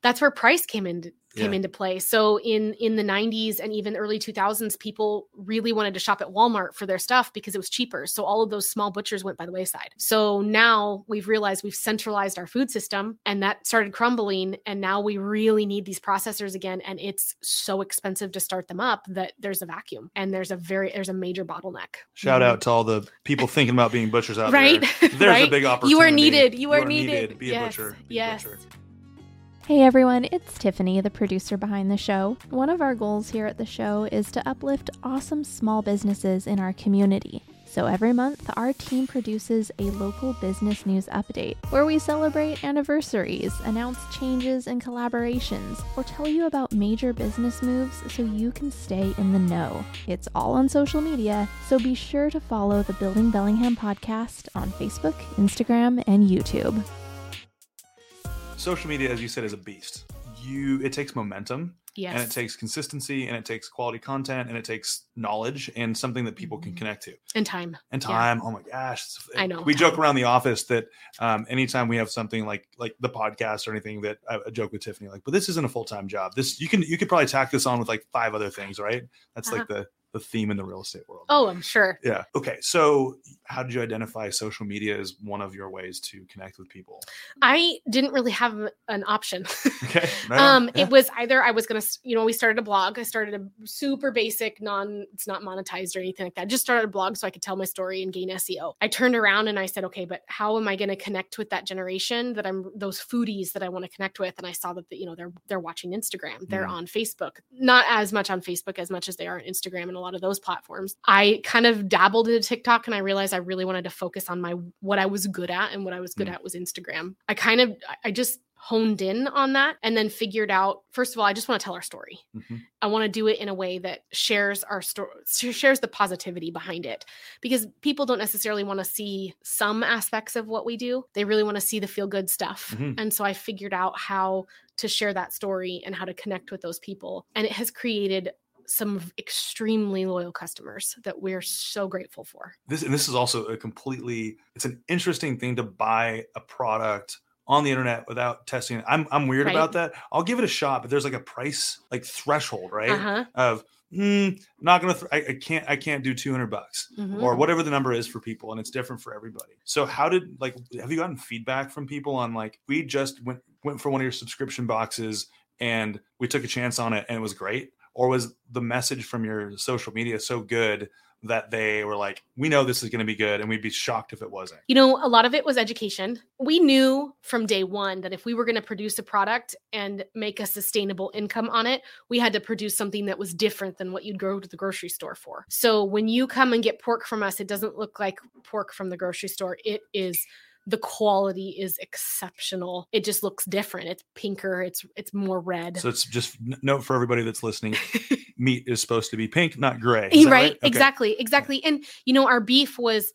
that's where price came into came Yeah. into play. So in in the 90s and even early 2000s, people really wanted to shop at Walmart for their stuff because it was cheaper. So all of those small butchers went by the wayside. So now we've realized we've centralized our food system and that started crumbling and now we really need these processors again and it's so expensive to start them up that there's a vacuum and there's a very there's a major bottleneck. Shout Mhm. out to all the people thinking about being butchers out there. Right? there. There's Right? a big opportunity. You are needed. You are needed. Be a butcher. Be Yes. a butcher. Hey everyone, it's Tiffany, the producer behind the show. One of our goals here at the show is to uplift awesome small businesses in our community. So every month, our team produces a local business news update where we celebrate anniversaries, announce changes and collaborations, or tell you about major business moves so you can stay in the know. It's all on social media, so be sure to follow the Building Bellingham podcast on Facebook, Instagram, and YouTube. Social media, as you said, is a beast. You it takes momentum Yes. and it takes consistency and it takes quality content and it takes knowledge and something that people can Mhm. connect to. and time. and Yeah. time. Oh my gosh, I know, We joke around the office that um, anytime we have something like like the podcast or anything that I, I joke with Tiffany like, but this isn't a full time job. This you can you could probably tack this on with like five other things, right? That's like the the theme in the real estate world. Oh, I'm sure. yeah. Okay. So how did you identify social media as one of your ways to connect with people? I didn't really have an option. Okay. on. um Yeah. it was either i was gonna you know we started a blog i started a super basic non it's not monetized or anything like that I just started a blog so i could tell my story and gain seo i turned around and i said okay but how am i going to connect with that generation that i'm those foodies that i want to connect with and i saw that you know they're they're watching instagram they're Mm. on facebook not as much on facebook as much as they are on instagram and a lot of those platforms i kind of dabbled into tiktok and i realized i really wanted to focus on my what i was good at and what i was good Mm. at was instagram i kind of I- just honed in on that and then figured out first of all i just want to tell our story Mhm. i want to do it in a way that shares our story shares the positivity behind it because people don't necessarily want to see some aspects of what we do they really want to see the feel good stuff Mhm. and so i figured out how to share that story and how to connect with those people. And it has created some extremely loyal customers that we're so grateful for. This and this is also a completely it's an interesting thing to buy a product on the internet without testing it. I'm I'm weird Right. about that. I'll give it a shot, but there's like a price like threshold, right? Uh-huh. Of mm, not gonna th- I, I can't I can't do 200 bucks Mhm. or whatever the number is for people and it's different for everybody. So how did like have you gotten feedback from people on like we just went went for one of your subscription boxes and we took a chance on it and it was great or was the message from your social media so good that they were like we know this is going to be good and we'd be shocked if it wasn't. You know, a lot of it was education. We knew from day one that if we were going to produce a product and make a sustainable income on it, we had to produce something that was different than what you'd go to the grocery store for. So when you come and get pork from us, it doesn't look like pork from the grocery store. It is the quality is exceptional. It just looks different. It's pinker. It's it's more red. So it's just note for everybody that's listening meat is supposed to be pink not gray. Is that right, Okay. exactly exactly and you know our beef was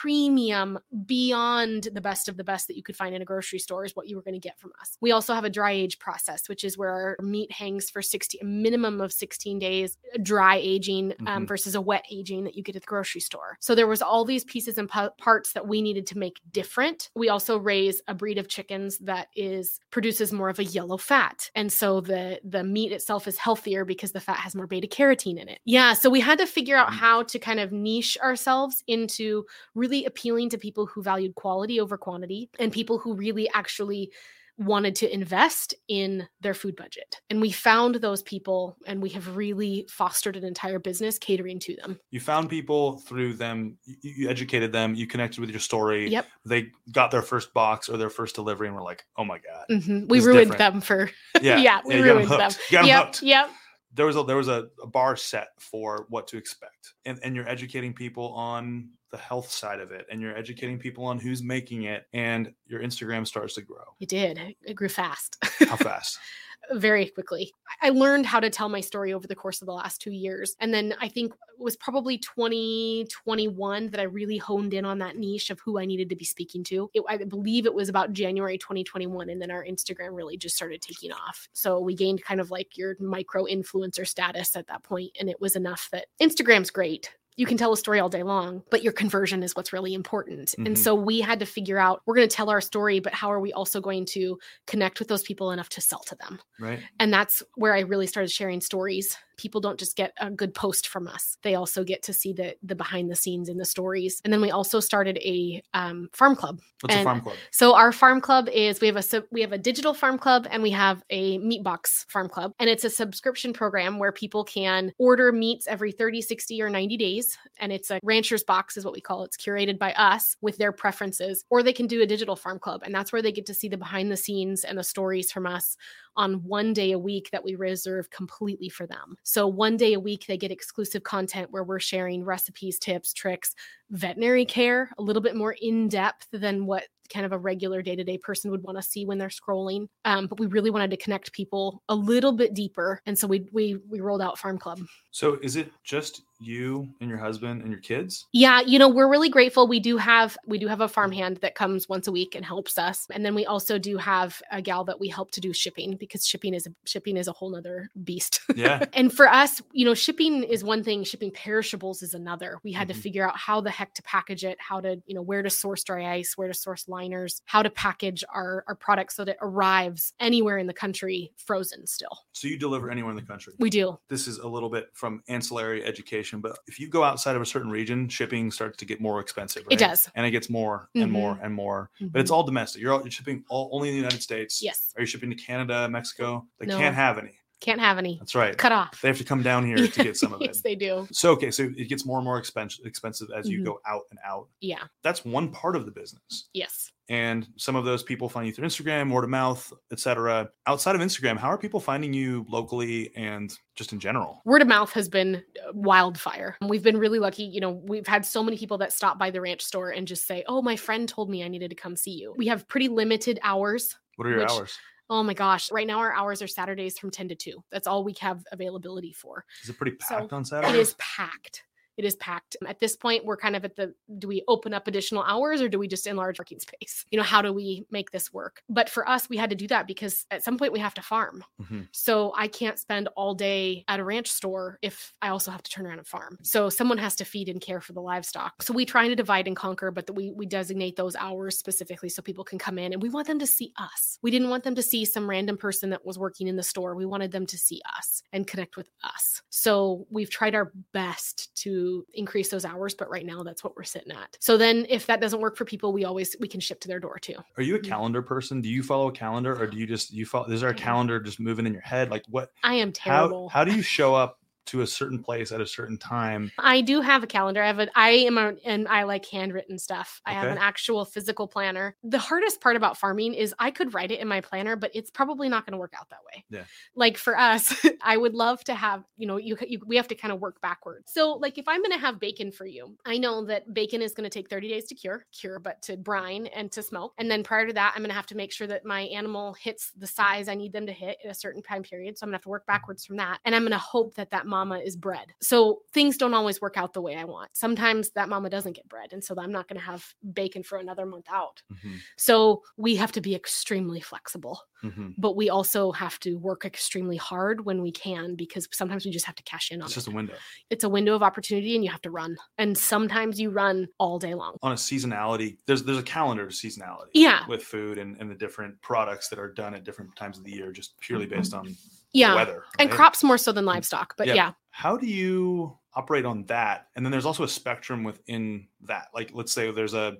premium beyond the best of the best that you could find in a grocery store is what you were going to get from us we also have a dry age process which is where our meat hangs for 60 a minimum of 16 days dry aging um, Mhm. versus a wet aging that you get at the grocery store so there was all these pieces and pa- parts that we needed to make different we also raise a breed of chickens that is produces more of a yellow fat and so the the meat itself is healthier because the fat has more beta carotene in it yeah so we had to figure out Mm. how to kind of niche ourselves into really appealing to people who valued quality over quantity and people who really actually wanted to invest in their food budget and we found those people and we have really fostered an entire business catering to them You found people through them, you, educated them, you connected with your story. yep They got their first box or their first delivery and were like, oh my God. Mhm. we ruined different. them for Yeah. yeah, we 'em ruined them hooked. You got 'em yep yep There was a there was a, a bar set for what to expect. And and you're educating people on the health side of it and you're educating people on who's making it and your Instagram starts to grow. it did it grew fast How fast? very quickly. I learned how to tell my story over the course of the last two years. And then I think it was probably 2021 that I really honed in on that niche of who I needed to be speaking to. It, I believe it was about January 2021. And then our Instagram really just started taking off. So we gained kind of like your micro influencer status at that point, And it was enough that Instagram's great. You can tell a story all day long, but your conversion is what's really important. Mhm. And so we had to figure out we're going to tell our story, but how are we also going to connect with those people enough to sell to them? Right? and that's where i really started sharing stories people don't just get a good post from us. They also get to see the the behind the scenes and the stories. And then we also started a um, farm club. What's a farm club? so our farm club is we have a we have a digital farm club and we have a meat box farm club. And it's a subscription program where people can order meats every 30 60 or 90 days. And it's a rancher's box is what we call it. it's curated by us with their preferences. Or they can do a digital farm club. And that's where they get to see the behind the scenes and the stories from us on one day a week that we reserve completely for them. So one day a week they get exclusive content where we're sharing recipes, tips, tricks, veterinary care, a little bit more in depth than what kind of a regular day to day person would want to see when they're scrolling. Um, but we really wanted to connect people a little bit deeper, and so we we we rolled out Farm Club. So is it just you and your husband and your kids? Yeah, you know, we're really grateful. We do have we do have a farmhand that comes once a week and helps us. And then we also do have a gal that we help to do shipping because shipping is a shipping is a whole nother beast. Yeah. and for us, you know, shipping is one thing, shipping perishables is another. We had Mhm. to figure out how the heck to package it, how to, you know, where to source dry ice, where to source liners, how to package our our product so that it arrives anywhere in the country frozen still. So you deliver anywhere in the country. We do. this is a little bit from ancillary education, but if you go outside of a certain region, shipping starts to get more expensive. It does. and it gets more and Mhm. more and more. But it's all domestic. You're, all, you're shipping all only in the United States. Yes. Are you shipping to Canada, Mexico? They No. can't have any. Can't have any. That's right. Cut off. They have to come down here to get some of it. yes, they do. So okay, so it gets more and more expensive expensive as you Mhm. go out and out. Yeah. That's one part of the business. Yes. And some of those people find you through Instagram, word of mouth, etc. Outside of Instagram, how are people finding you locally and just in general? word of mouth has been uh, wildfire. We've been really lucky. You know, we've had so many people that stop by the ranch store and just say, Oh, my friend told me I needed to come see you. We have pretty limited hours. What are your Which- hours? Oh my gosh. Right now, our hours are Saturdays from 10 to 2. That's all we have availability for. Is it pretty So, packed on Saturday? It is packed. It is packed. At this point, we're kind of at the do we open up additional hours or do we just enlarge parking space? You know, how do we make this work? But for us, we had to do that because at some point we have to farm. Mhm. So I can't spend all day at a ranch store if I also have to turn around and farm. So someone has to feed and care for the livestock. So we try to divide and conquer, but that we we designate those hours specifically so people can come in and we want them to see us. We didn't want them to see some random person that was working in the store. We wanted them to see us and connect with us. So we've tried our best to increase those hours, but right now that's what we're sitting at. So then if that doesn't work for people, we always we can ship to their door too. Are you a Mhm. calendar person? Do you follow a calendar or do you just you follow is there a calendar just moving in your head? Like what I am how terrible. how do you show up to a certain place at a certain time? I do have a calendar. I have a I am a and I like handwritten stuff. I have an actual physical planner. The hardest part about farming is I could write it in my planner, but it's probably not going to work out that way. Yeah. Like for us, I would love to have, you know, you, you we have to kind of work backwards. So like if I'm going to have bacon for you, I know that bacon is going to take 30 days to cure, cure but to brine and to smoke. And then prior to that, I'm going to have to make sure that my animal hits the size I need them to hit at a certain time period. So I'm going to have to work backwards from that. And I'm going to hope that that mama is bred. So things don't always work out the way I want. Sometimes that mama doesn't get bred. And so I'm not going to have bacon for another month out. Mhm, So we have to be extremely flexible, mhm. but we also have to work extremely hard when we can because sometimes we just have to cash in on It's it. just a window. It's a window of opportunity and you have to run. And sometimes you run all day long. On a seasonality, there's there's a calendar to seasonality. Yeah. With food and, and the different products that are done at different times of the year, just purely based on Yeah. weather. And crops more so than mm. livestock. But Yeah. yeah. how do you operate on that and then there's also a spectrum within that like let's say there's a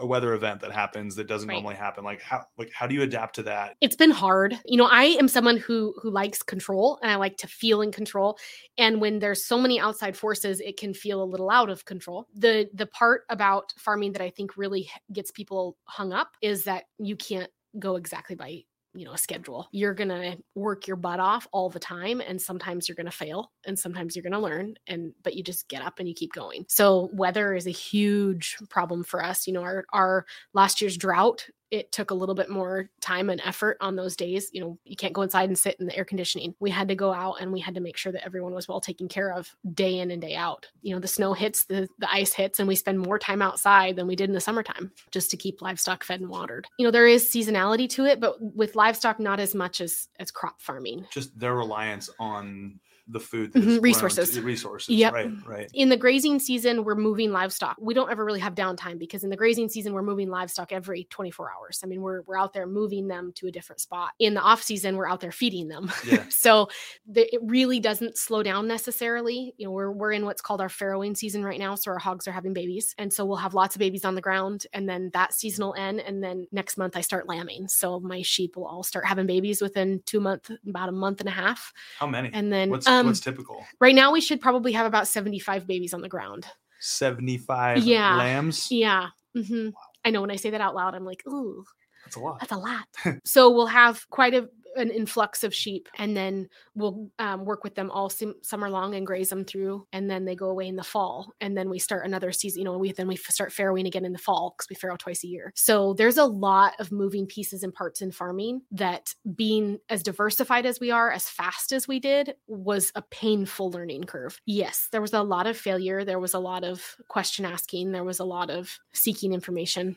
a weather event that happens that doesn't Right. normally happen like how like how do you adapt to that it's been hard you know i am someone who who likes control and i like to feel in control and when there's so many outside forces it can feel a little out of control the the part about farming that i think really gets people hung up is that you can't go exactly by you know a schedule. You're gonna work your butt off all the time and sometimes you're gonna fail and sometimes you're gonna learn and but you just get up and you keep going. So weather is a huge problem for us. You know our our last year's drought it took a little bit more time and effort on those days you know you can't go inside and sit in the air conditioning. We had to go out and we had to make sure that everyone was well taken care of day in and day out. You know the snow hits the the ice hits and we spend more time outside than we did in the summertime just to keep livestock fed and watered. You know there is seasonality to it but with livestock not as much as as crop farming. Just their reliance on the food is Mhm, grown resources. resources Yep. right right. In the grazing season we're moving livestock. We don't ever really have downtime because in the grazing season we're moving livestock every 24 hours. I mean we're, we're out there moving them to a different spot. In the off season we're out there feeding them. Yeah. so the, it really doesn't slow down necessarily. You know we're, we're in what's called our farrowing season right now so our hogs are having babies. And so we'll have lots of babies on the ground and then that season will end and then next month i start lambing. So my sheep will all start having babies within two months about a month and a half. How many? And then what's um, what's typical right now we should probably have about 75 babies on the ground 75 Yeah. lambs Yeah. hmm I know when I say that out loud, I'm like, ooh, that's a lot that's a lot. so we'll have quite a, an influx of sheep, and then we'll um, work with them all sim- summer long and graze them through, and then they go away in the fall, and then we start another season. You know, we then we start farrowing again in the fall because we farrow twice a year. So there's a lot of moving pieces and parts in farming that being as diversified as we are, as fast as we did, was a painful learning curve. Yes, there was a lot of failure. There was a lot of question asking. There was a lot of seeking information.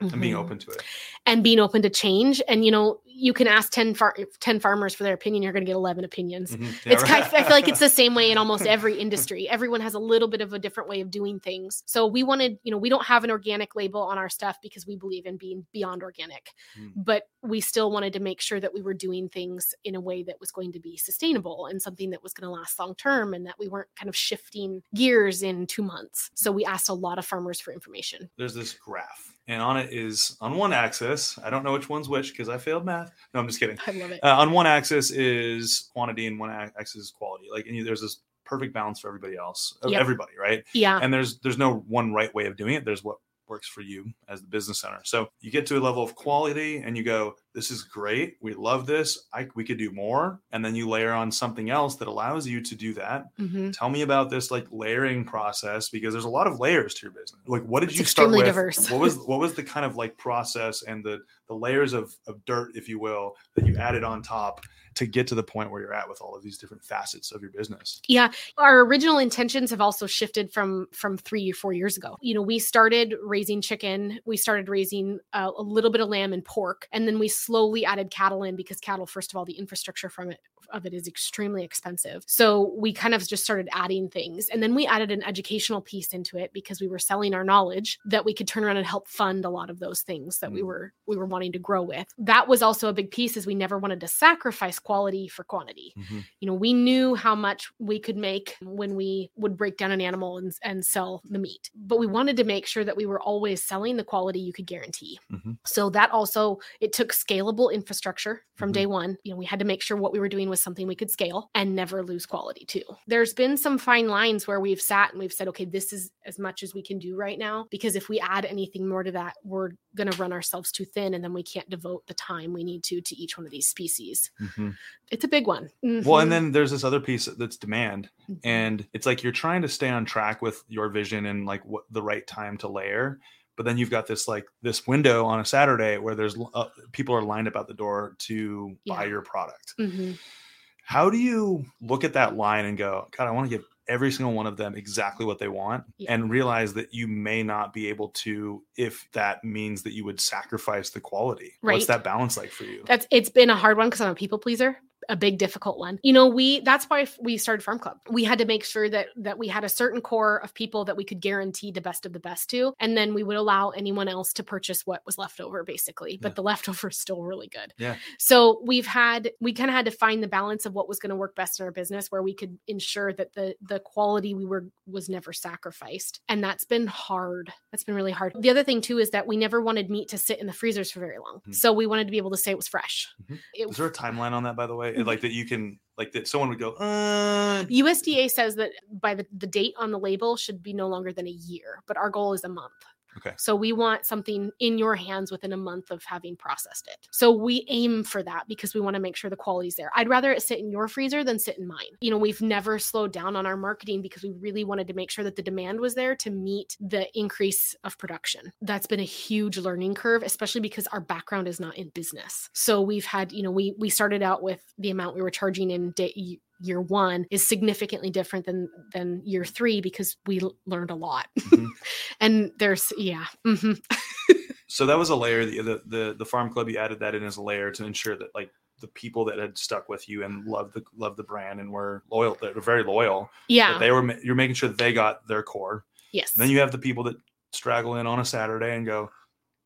Mhm. and being Mhm open to it and being open to change. And you know, you can ask 10, far- 10 farmers for their opinion, you're going to get 11 opinions. Mhm. Yeah, It's kind right. I feel like it's the same way in almost every industry. Everyone has a little bit of a different way of doing things. So we wanted, you know, we don't have an organic label on our stuff because we believe in being beyond organic. Mm. But we still wanted to make sure that we were doing things in a way that was going to be sustainable and something that was going to last long term and that we weren't kind of shifting gears in 2 months. So we asked a lot of farmers for information. there's this graph and on it is on one axis i don't know which one's which because i failed math no i'm just kidding I love it. uh, on one axis is quantity and one axis is quality like and there's this perfect balance for everybody else Yep. everybody right yeah. and there's there's no one right way of doing it there's what works for you as the business owner so you get to a level of quality and you go this is great we love this I, we could do more. And then you layer on something else that allows you to do that. Mhm. tell me about this like layering process because there's a lot of layers to your business. Like what did It's you start with? diverse. what was what was the kind of like process and the the layers of of dirt if you will that you added on top to get to the point where you're at with all of these different facets of your business? Yeah, our original intentions have also shifted from from three or four years ago. You know, we started raising chicken, we started raising uh, a little bit of lamb and pork, and then we slowly added cattle in because cattle, first of all, the infrastructure from it of it is extremely expensive. So we kind of just started adding things, and then we added an educational piece into it because we were selling our knowledge that we could turn around and help fund a lot of those things that we Mm. were we were wanting to grow with. That was also a big piece, is we never wanted to sacrifice quality for quantity you know we knew how much we could make when we would break down an animal and, and sell the meat but we wanted to make sure that we were always selling the quality you could guarantee Mhm. so that also it took scalable infrastructure from Mhm. day one you know we had to make sure what we were doing was something we could scale and never lose quality too there's been some fine lines where we've sat and we've said okay this is as much as we can do right now because if we add anything more to that we're going to run ourselves too thin and then we can't devote the time we need to to each one of these species Mhm. It's a big one Well, Mhm. and then there's this other piece that's demand, Mhm. and it's like you're trying to stay on track with your vision and like what the right time to layer. But then you've got this like this window on a Saturday where there's uh, people are lined up at the door to buy your product. Mhm. How do you look at that line and go, God, I want to give every single one of them exactly what they want Yeah. and realize that you may not be able to if that means that you would sacrifice the quality. What's that balance like for you? That's it's been a hard one because I'm a people pleaser, a big difficult one. You know, we that's why we started Farm Club. We had to make sure that that we had a certain core of people that we could guarantee the best of the best to, and then we would allow anyone else to purchase what was left over, basically. But Yeah. the leftover is still really good. Yeah. So we've had we kind of had to find the balance of what was going to work best in our business, where we could ensure that the the quality we were was never sacrificed, and that's been hard. That's been really hard. The other thing too is that we never wanted meat to sit in the freezers for very long, Mhm. so we wanted to be able to say it was fresh. Mhm. It- Is there a timeline on that, by the way? Like that you can, like that someone would go, uh, USDA says that by the, the date on the label should be no longer than a year, but our goal is a month. Okay. So we want something in your hands within a month of having processed it. So we aim for that because we want to make sure the quality's there. I'd rather it sit in your freezer than sit in mine. You know, we've never slowed down on our marketing because we really wanted to make sure that the demand was there to meet the increase of production. That's been a huge learning curve, especially because our background is not in business. So we've had, you know, we we started out with the amount we were charging in day year one is significantly different than than year three because we l- learned a lot Mhm. and there's yeah mhm. so that was a layer. The, the the the farm club you added that in as a layer to ensure that like the people that had stuck with you and loved the loved the brand and were loyal, that were very loyal. yeah That they were you're making sure that they got their core. yes And then you have the people that straggle in on a Saturday and go,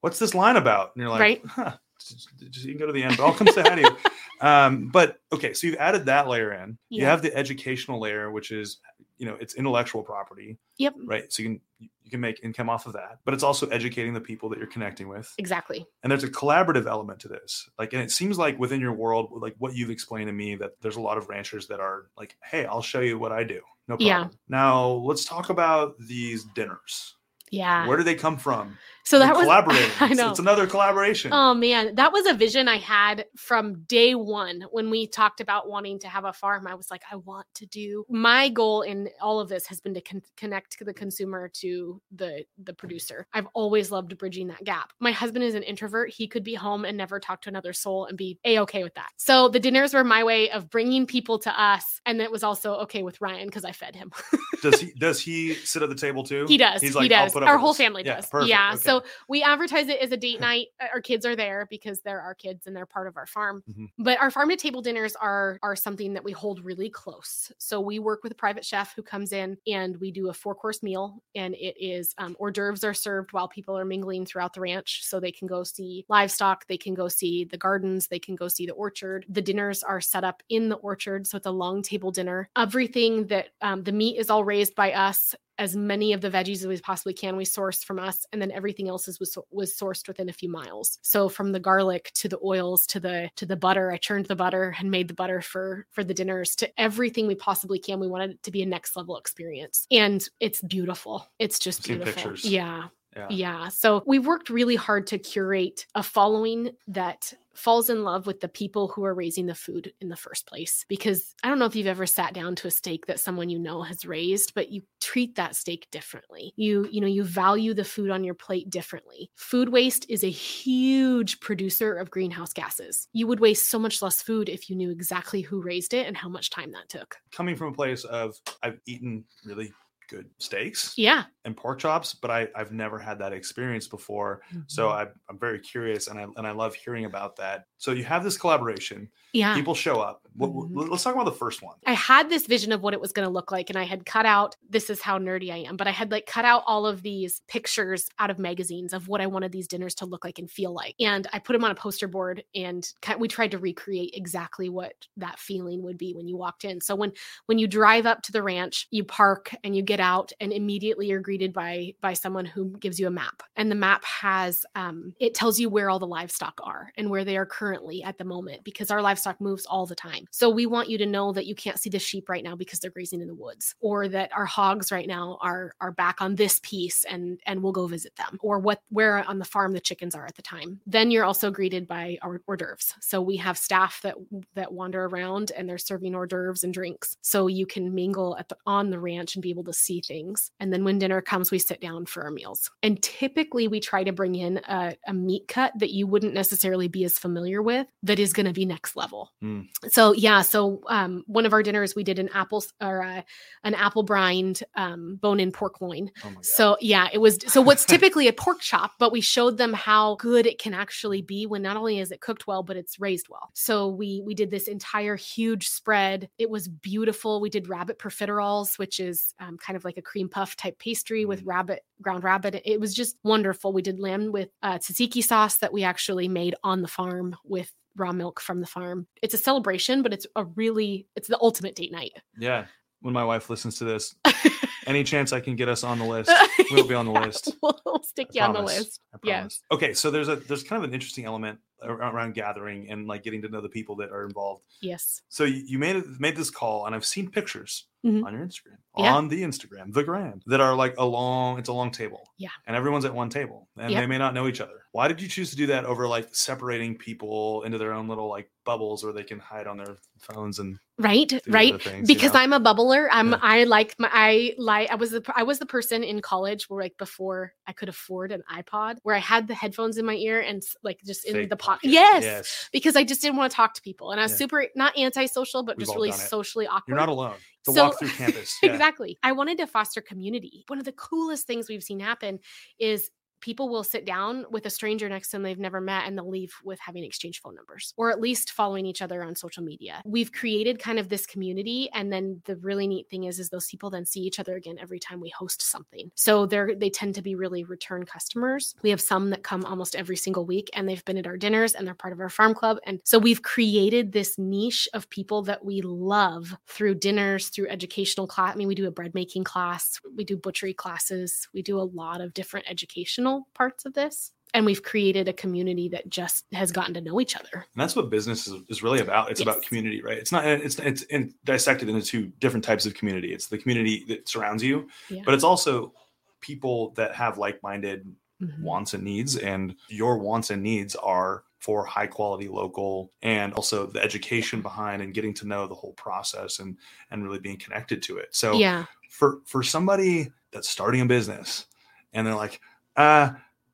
"What's this line about?" And you're like, Right. "Huh." Just, you can go to the end, but I'll come say hi to you. Um, but okay, so you've added that layer in. You have the educational layer, which is you know it's intellectual property, yep right? So you can you can make income off of that, but it's also educating the people that you're connecting with. exactly And there's a collaborative element to this. Like, and it seems like within your world, like what you've explained to me, that there's a lot of ranchers that are like, "Hey, I'll show you what I do." No problem. Yeah. Now let's talk about these dinners. yeah Where do they come from? So that was collaborating. i know It's another collaboration. Oh man, that was a vision I had from day one when we talked about wanting to have a farm. I was like, I want to do. My goal in all of this has been to con- connect the consumer to the the producer. I've always loved bridging that gap. My husband is an introvert. He could be home and never talk to another soul and be a okay with that. So the dinners were my way of bringing people to us, and it was also okay with Ryan because I fed him. does he does he sit at the table too? He does. He's he like, "I'll does. Our whole this." family Yeah, does. perfect, Yeah. okay. So we advertise it as a date night. Uh, Our kids are there because they're our kids and they're part of our farm. Mhm. But our farm to table dinners are are something that we hold really close. So we work with a private chef who comes in and we do a four course meal, and it is um, hors d'oeuvres are served while people are mingling throughout the ranch, so they can go see livestock, they can go see the gardens, they can go see the orchard. The dinners are set up in the orchard, so it's a long table dinner. Everything that um, the meat is all raised by us as many of the veggies as we possibly can we source from us and then everything else is was, was sourced within a few miles. So from the garlic to the oils to the to the butter i churned the butter and made the butter for for the dinners to everything we possibly can. We wanted it to be a next level experience. And it's beautiful. It's just beautiful. pictures. yeah Yeah. Yeah. So we worked really hard to curate a following that falls in love with the people who are raising the food in the first place. Because I don't know if you've ever sat down to a steak that someone you know has raised, but you treat that steak differently. You, you know, you value the food on your plate differently. Food waste is a huge producer of greenhouse gases. You would waste so much less food if you knew exactly who raised it and how much time that took. Coming from a place of I've eaten really good steaks Yeah. and pork chops, but I, I've never had that experience before. So Mm-hmm. I, I'm very curious and I, and I love hearing about that. So you have this collaboration, yeah. people show up. Mhm. Let's talk about the first one. I had this vision of what it was going to look like, and I had cut out this is how nerdy I am, but I had like cut out all of these pictures out of magazines of what I wanted these dinners to look like and feel like. And I put them on a poster board, and we tried to recreate exactly what that feeling would be when you walked in. So when when you drive up to the ranch, you park and you get out, and immediately you're greeted by by someone who gives you a map, and the map has um, it tells you where all the livestock are and where they are currently at the moment because our livestock moves all the time. So we want you to know that you can't see the sheep right now because they're grazing in the woods, or that our hogs right now are are back on this piece and and we'll go visit them, or what where on the farm the chickens are at the time. Then you're also greeted by our hors d'oeuvres. So we have staff that that wander around and they're serving hors d'oeuvres and drinks, so you can mingle at the, on the ranch and be able to see things. And then when dinner comes, we sit down for our meals. And typically we try to bring in a, a meat cut that you wouldn't necessarily be as familiar with that is going to be next level. Mm. So yeah, so um, one of our dinners we did an apple or uh, an apple brined um, bone in pork loin. Oh. So yeah, it was so what's typically a pork chop, but we showed them how good it can actually be when not only is it cooked well, but it's raised well. So we we did this entire huge spread. It was beautiful. We did rabbit profiteroles, which is um, kind of like a cream puff type pastry with Mm. rabbit ground rabbit. It was just wonderful. We did lamb with uh, tzatziki sauce that we actually made on the farm with raw milk from the farm. It's a celebration, but it's a really it's the ultimate date night. yeah. When my wife listens to this, any chance I can get us on the list, we'll be on the Yeah, list. We'll stick you on the list. Yes. promise. Okay, so there's a there's kind of an interesting element around gathering and like getting to know the people that are involved. Yes. So you, you made made this call, and I've seen pictures Mhm. on your Instagram, Yeah. on the Instagram, the gram, that are like a long. It's a long table. Yeah. and everyone's at one table, and they may not know each other. Why did you choose to do that over like separating people into their own little like bubbles where they can hide on their phones and Right. Right. things? you because know? I'm a bubbler. I'm Yeah. I like my I like I was the I was the person in college where like before I could afford an iPod where I had the headphones in my ear and like just in the pocket. pocket. Yes. yes. Because I just didn't want to talk to people. And I was Yeah. super not antisocial, but We've just really socially awkward. You're not alone. To So- walk through campus. Yeah. Exactly. I wanted to foster community. One of the coolest things we've seen happen is people will sit down with a stranger next to them they've never met and they'll leave with having exchanged phone numbers or at least following each other on social media. We've created kind of this community and then the really neat thing is is those people then see each other again every time we host something. So they're they tend to be really return customers. We have some that come almost every single week and they've been at our dinners and they're part of our farm club and so we've created this niche of people that we love through dinners, through educational class. I mean, we do a bread making class, we do butchery classes, we do a lot of different educational parts of this. And we've created a community that just has gotten to know each other. And that's what business is, is really about. It's about community, right? It's not. It's it's in, dissected into two different types of community. It's the community that surrounds you, Yeah. but it's also people that have like-minded Mhm. wants and needs, and your wants and needs are for high quality local and also the education behind and getting to know the whole process and and really being connected to it. So Yeah. for for somebody that's starting a business and they're like, uh,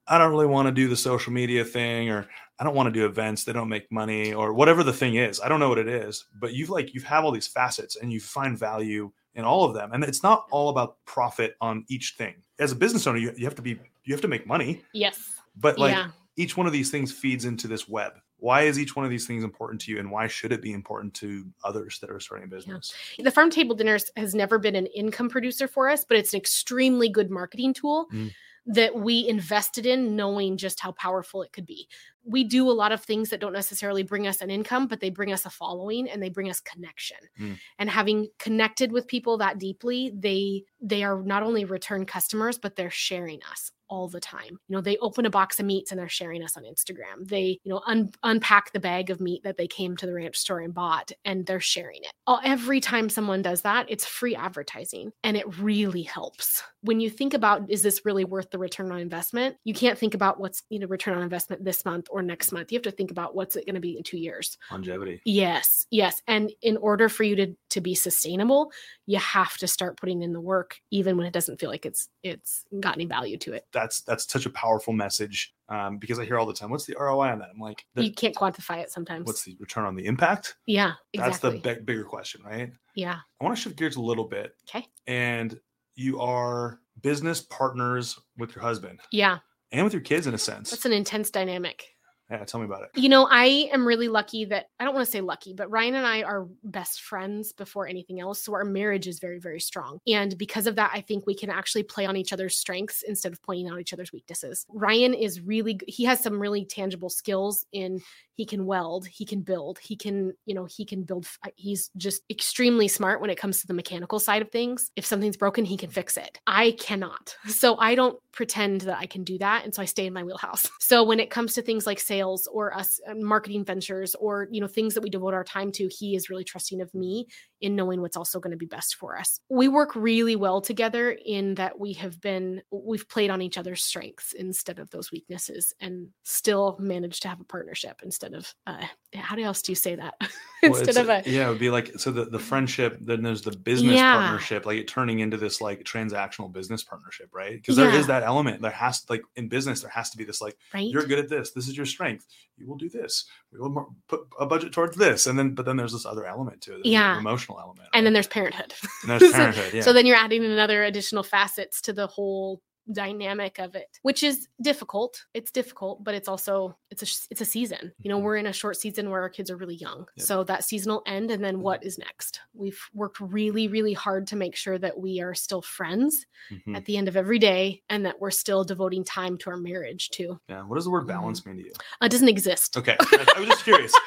I don't really want to do the social media thing or I don't want to do events, they don't make money or whatever the thing is. I don't know what it is, but you've like you have all these facets and you find value in all of them. And it's not all about profit on each thing. As a business owner, you, you have to be you have to make money, Yes. but like yeah. each one of these things feeds into this web. Why is each one of these things important to you and why should it be important to others that are starting a business? The farm table dinners has never been an income producer for us, but it's an extremely good marketing tool Mm. That we invested in knowing just how powerful it could be. We do a lot of things that don't necessarily bring us an income, but they bring us a following and they bring us connection. Mm. And having connected with people that deeply, they they are not only return customers, but they're sharing us all the time. You know, they open a box of meats and they're sharing us on Instagram. They, you know, un- unpack the bag of meat that they came to the ranch store and bought and they're sharing it. All, every time someone does that, it's free advertising and it really helps. When you think about is this really worth the return on investment? You can't think about what's, you know, return on investment this month or next month. You have to think about what's it going to be in 2 years. Longevity. Yes. Yes, and in order for you to to be sustainable, you have to start putting in the work even when it doesn't feel like it's it's got any value to it. That's that's such a powerful message um, because I hear all the time, "What's the ROI on that?" I'm like, you can't quantify it sometimes. What's the return on the impact? Yeah, exactly. That's the big, bigger question, right? Yeah. I want to shift gears a little bit. Okay. And you are business partners with your husband. Yeah. And with your kids, in a sense. That's an intense dynamic. Yeah, tell me about it. You know, I am really lucky that I don't want to say lucky, but Ryan and I are best friends before anything else. So our marriage is very, very strong. And because of that, I think we can actually play on each other's strengths instead of pointing out each other's weaknesses. Ryan is really, he has some really tangible skills in he can weld, he can build, he can, you know, he can build. He's just extremely smart when it comes to the mechanical side of things. If something's broken, he can fix it. I cannot. So I don't pretend that I can do that. And so I stay in my wheelhouse. So when it comes to things like sales or us uh, marketing ventures or, you know, things that we devote our time to, he is really trusting of me in knowing what's also going to be best for us. We work really well together in that we have been, we've played on each other's strengths instead of those weaknesses and still managed to have a partnership instead of, uh, how else do you say that? instead well, of a, yeah, it would be like, so the, the friendship, then there's the business Yeah. partnership, like it turning into this like transactional business partnership, right? Because there Yeah. is that element. There has like in business, there has to be this like, right? you're good at this. This is your strength. You will do this. We will mar- put a budget towards this. And then, but then there's this other element to it. Yeah. Emotional element. and then there's parenthood. There's so- parenthood. yeah. So then you're adding another additional facets to the whole dynamic of it, which is difficult. It's difficult, but it's also it's a it's a season. You know, Mhm. we're in a short season where our kids are really young. Yep. So that seasonal end and then Mm-hmm. what is next? We've worked really really hard to make sure that we are still friends Mhm. at the end of every day and that we're still devoting time to our marriage too. yeah. What does the word Mhm. balance mean to you? Uh, It doesn't exist. Okay. I was just curious.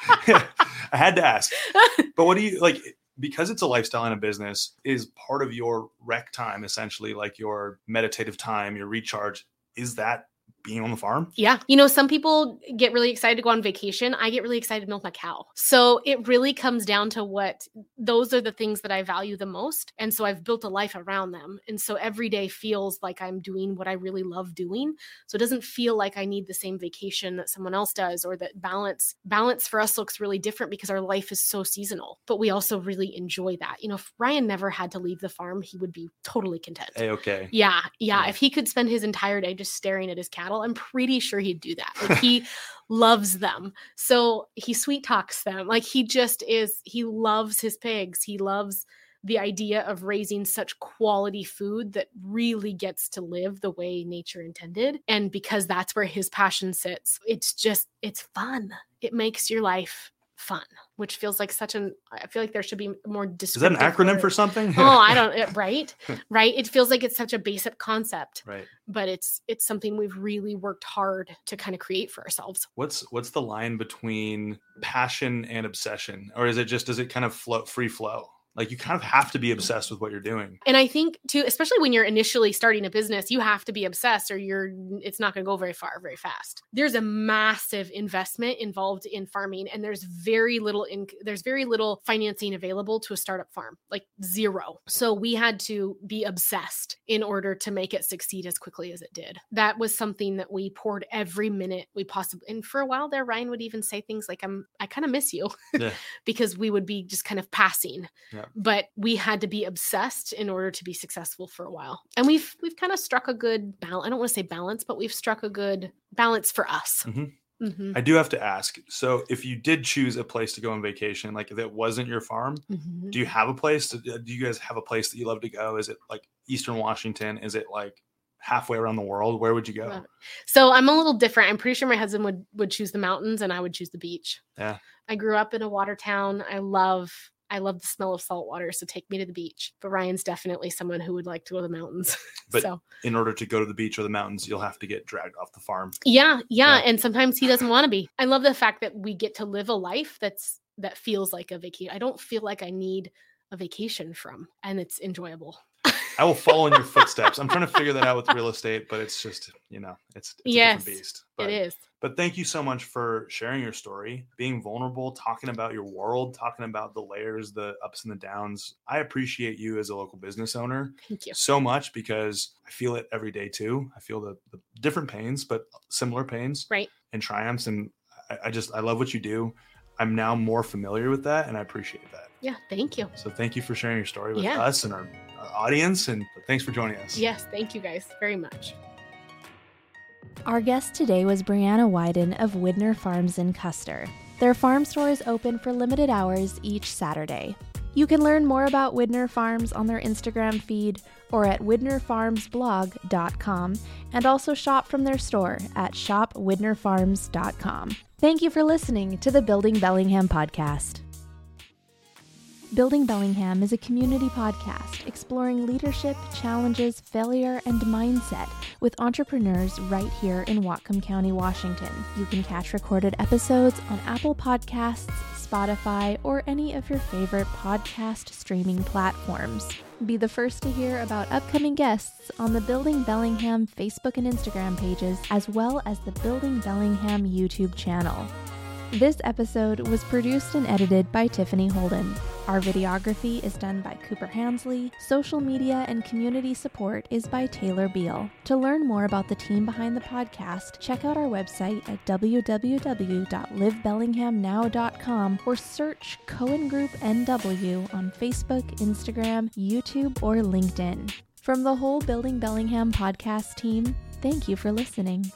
I had to ask. But what do you like? Because it's a lifestyle and a business, is part of your rec time essentially like your meditative time, your recharge? Is that being on the farm? Yeah. You know, some people get really excited to go on vacation. I get really excited to milk my cow. So it really comes down to what those are the things that I value the most. And so I've built a life around them. And so every day feels like I'm doing what I really love doing. So it doesn't feel like I need the same vacation that someone else does or that balance balance for us looks really different because our life is so seasonal. But we also really enjoy that. You know, if Ryan never had to leave the farm, he would be totally content. Hey, okay. Yeah, yeah. Yeah. If he could spend his entire day just staring at his cattle, I'm pretty sure he'd do that. Like he loves them. So he sweet talks them. Like he just is, he loves his pigs. He loves the idea of raising such quality food that really gets to live the way nature intended. And because that's where his passion sits, it's just, it's fun. It makes your life fun, which feels like such an, I feel like there should be more Is that an acronym word. for something? oh i don't right right it feels like it's such a basic concept right. but it's it's something we've really worked hard to kind of create for ourselves What's what's the line between passion and obsession, or is it just does it kind of flow free flow? Like you kind of have to be obsessed with what you're doing. and i think too especially when you're initially starting a business you have to be obsessed or you're it's not going to go very far very fast there's a massive investment involved in farming and there's very little in there's very little financing available to a startup farm like zero so we had to be obsessed in order to make it succeed as quickly as it did that was something that we poured every minute we possibly and for a while there ryan would even say things like i'm i kind of miss you Yeah. because we would be just kind of passing Yeah. But we had to be obsessed in order to be successful for a while and we've we've kind of struck a good balance i don't want to say balance but we've struck a good balance for us Mhm. Mhm, I do have to ask. So, if you did choose a place to go on vacation, like if it wasn't your farm, mhm. do you have a place? To, do you guys have a place that you love to go? Is it like Eastern Washington? Is it like halfway around the world? Where would you go? So i'm a little different i'm pretty sure my husband would would choose the mountains and i would choose the beach Yeah. i grew up in a water town i love I love the smell of salt water, so take me to the beach. But Ryan's definitely someone who would like to go to the mountains. But- so In order to go to the beach or the mountains, you'll have to get dragged off the farm. Yeah, yeah, Yeah. and sometimes he doesn't want to be. I love the fact that we get to live a life that's that feels like a vacation. I don't feel like I need a vacation from, and it's enjoyable. I will follow in your footsteps. I'm trying to figure that out with real estate, but it's just, you know, it's, it's yes, beast. But, it is. But thank you so much for sharing your story, being vulnerable, talking about your world, talking about the layers, the ups and the downs. I appreciate you as a local business owner Thank you. so much because I feel it every day too. I feel the, the different pains, but similar pains Right. and triumphs. And I, I just, I love what you do. I'm now more familiar with that and I appreciate that. Yeah. Thank you. So thank you for sharing your story with Yeah. us and our audience. And thanks for joining us. Yes. Thank you guys very much. Our guest today was Brianna Wyden of Widner Farms in Custer. Their farm store is open for limited hours each Saturday. You can learn more about Widner Farms on their Instagram feed or at widnerfarmsblog.com and also shop from their store at shopwidnerfarms.com. Thank you for listening to the Building Bellingham podcast. Building Bellingham is a community podcast exploring leadership, challenges, failure, and mindset with entrepreneurs right here in Whatcom County, Washington. You can catch recorded episodes on Apple Podcasts, Spotify, or any of your favorite podcast streaming platforms. Be the first to hear about upcoming guests on the Building Bellingham Facebook and Instagram pages, as well as the Building Bellingham YouTube channel. This episode was produced and edited by Tiffany Holden. Our videography is done by Cooper Hansley. Social media and community support is by Taylor Beal. To learn more about the team behind the podcast, check out our website at www.livebellinghamnow.com or search Cohen Group NW on Facebook, Instagram, YouTube, or LinkedIn. From the whole Building Bellingham podcast team, thank you for listening.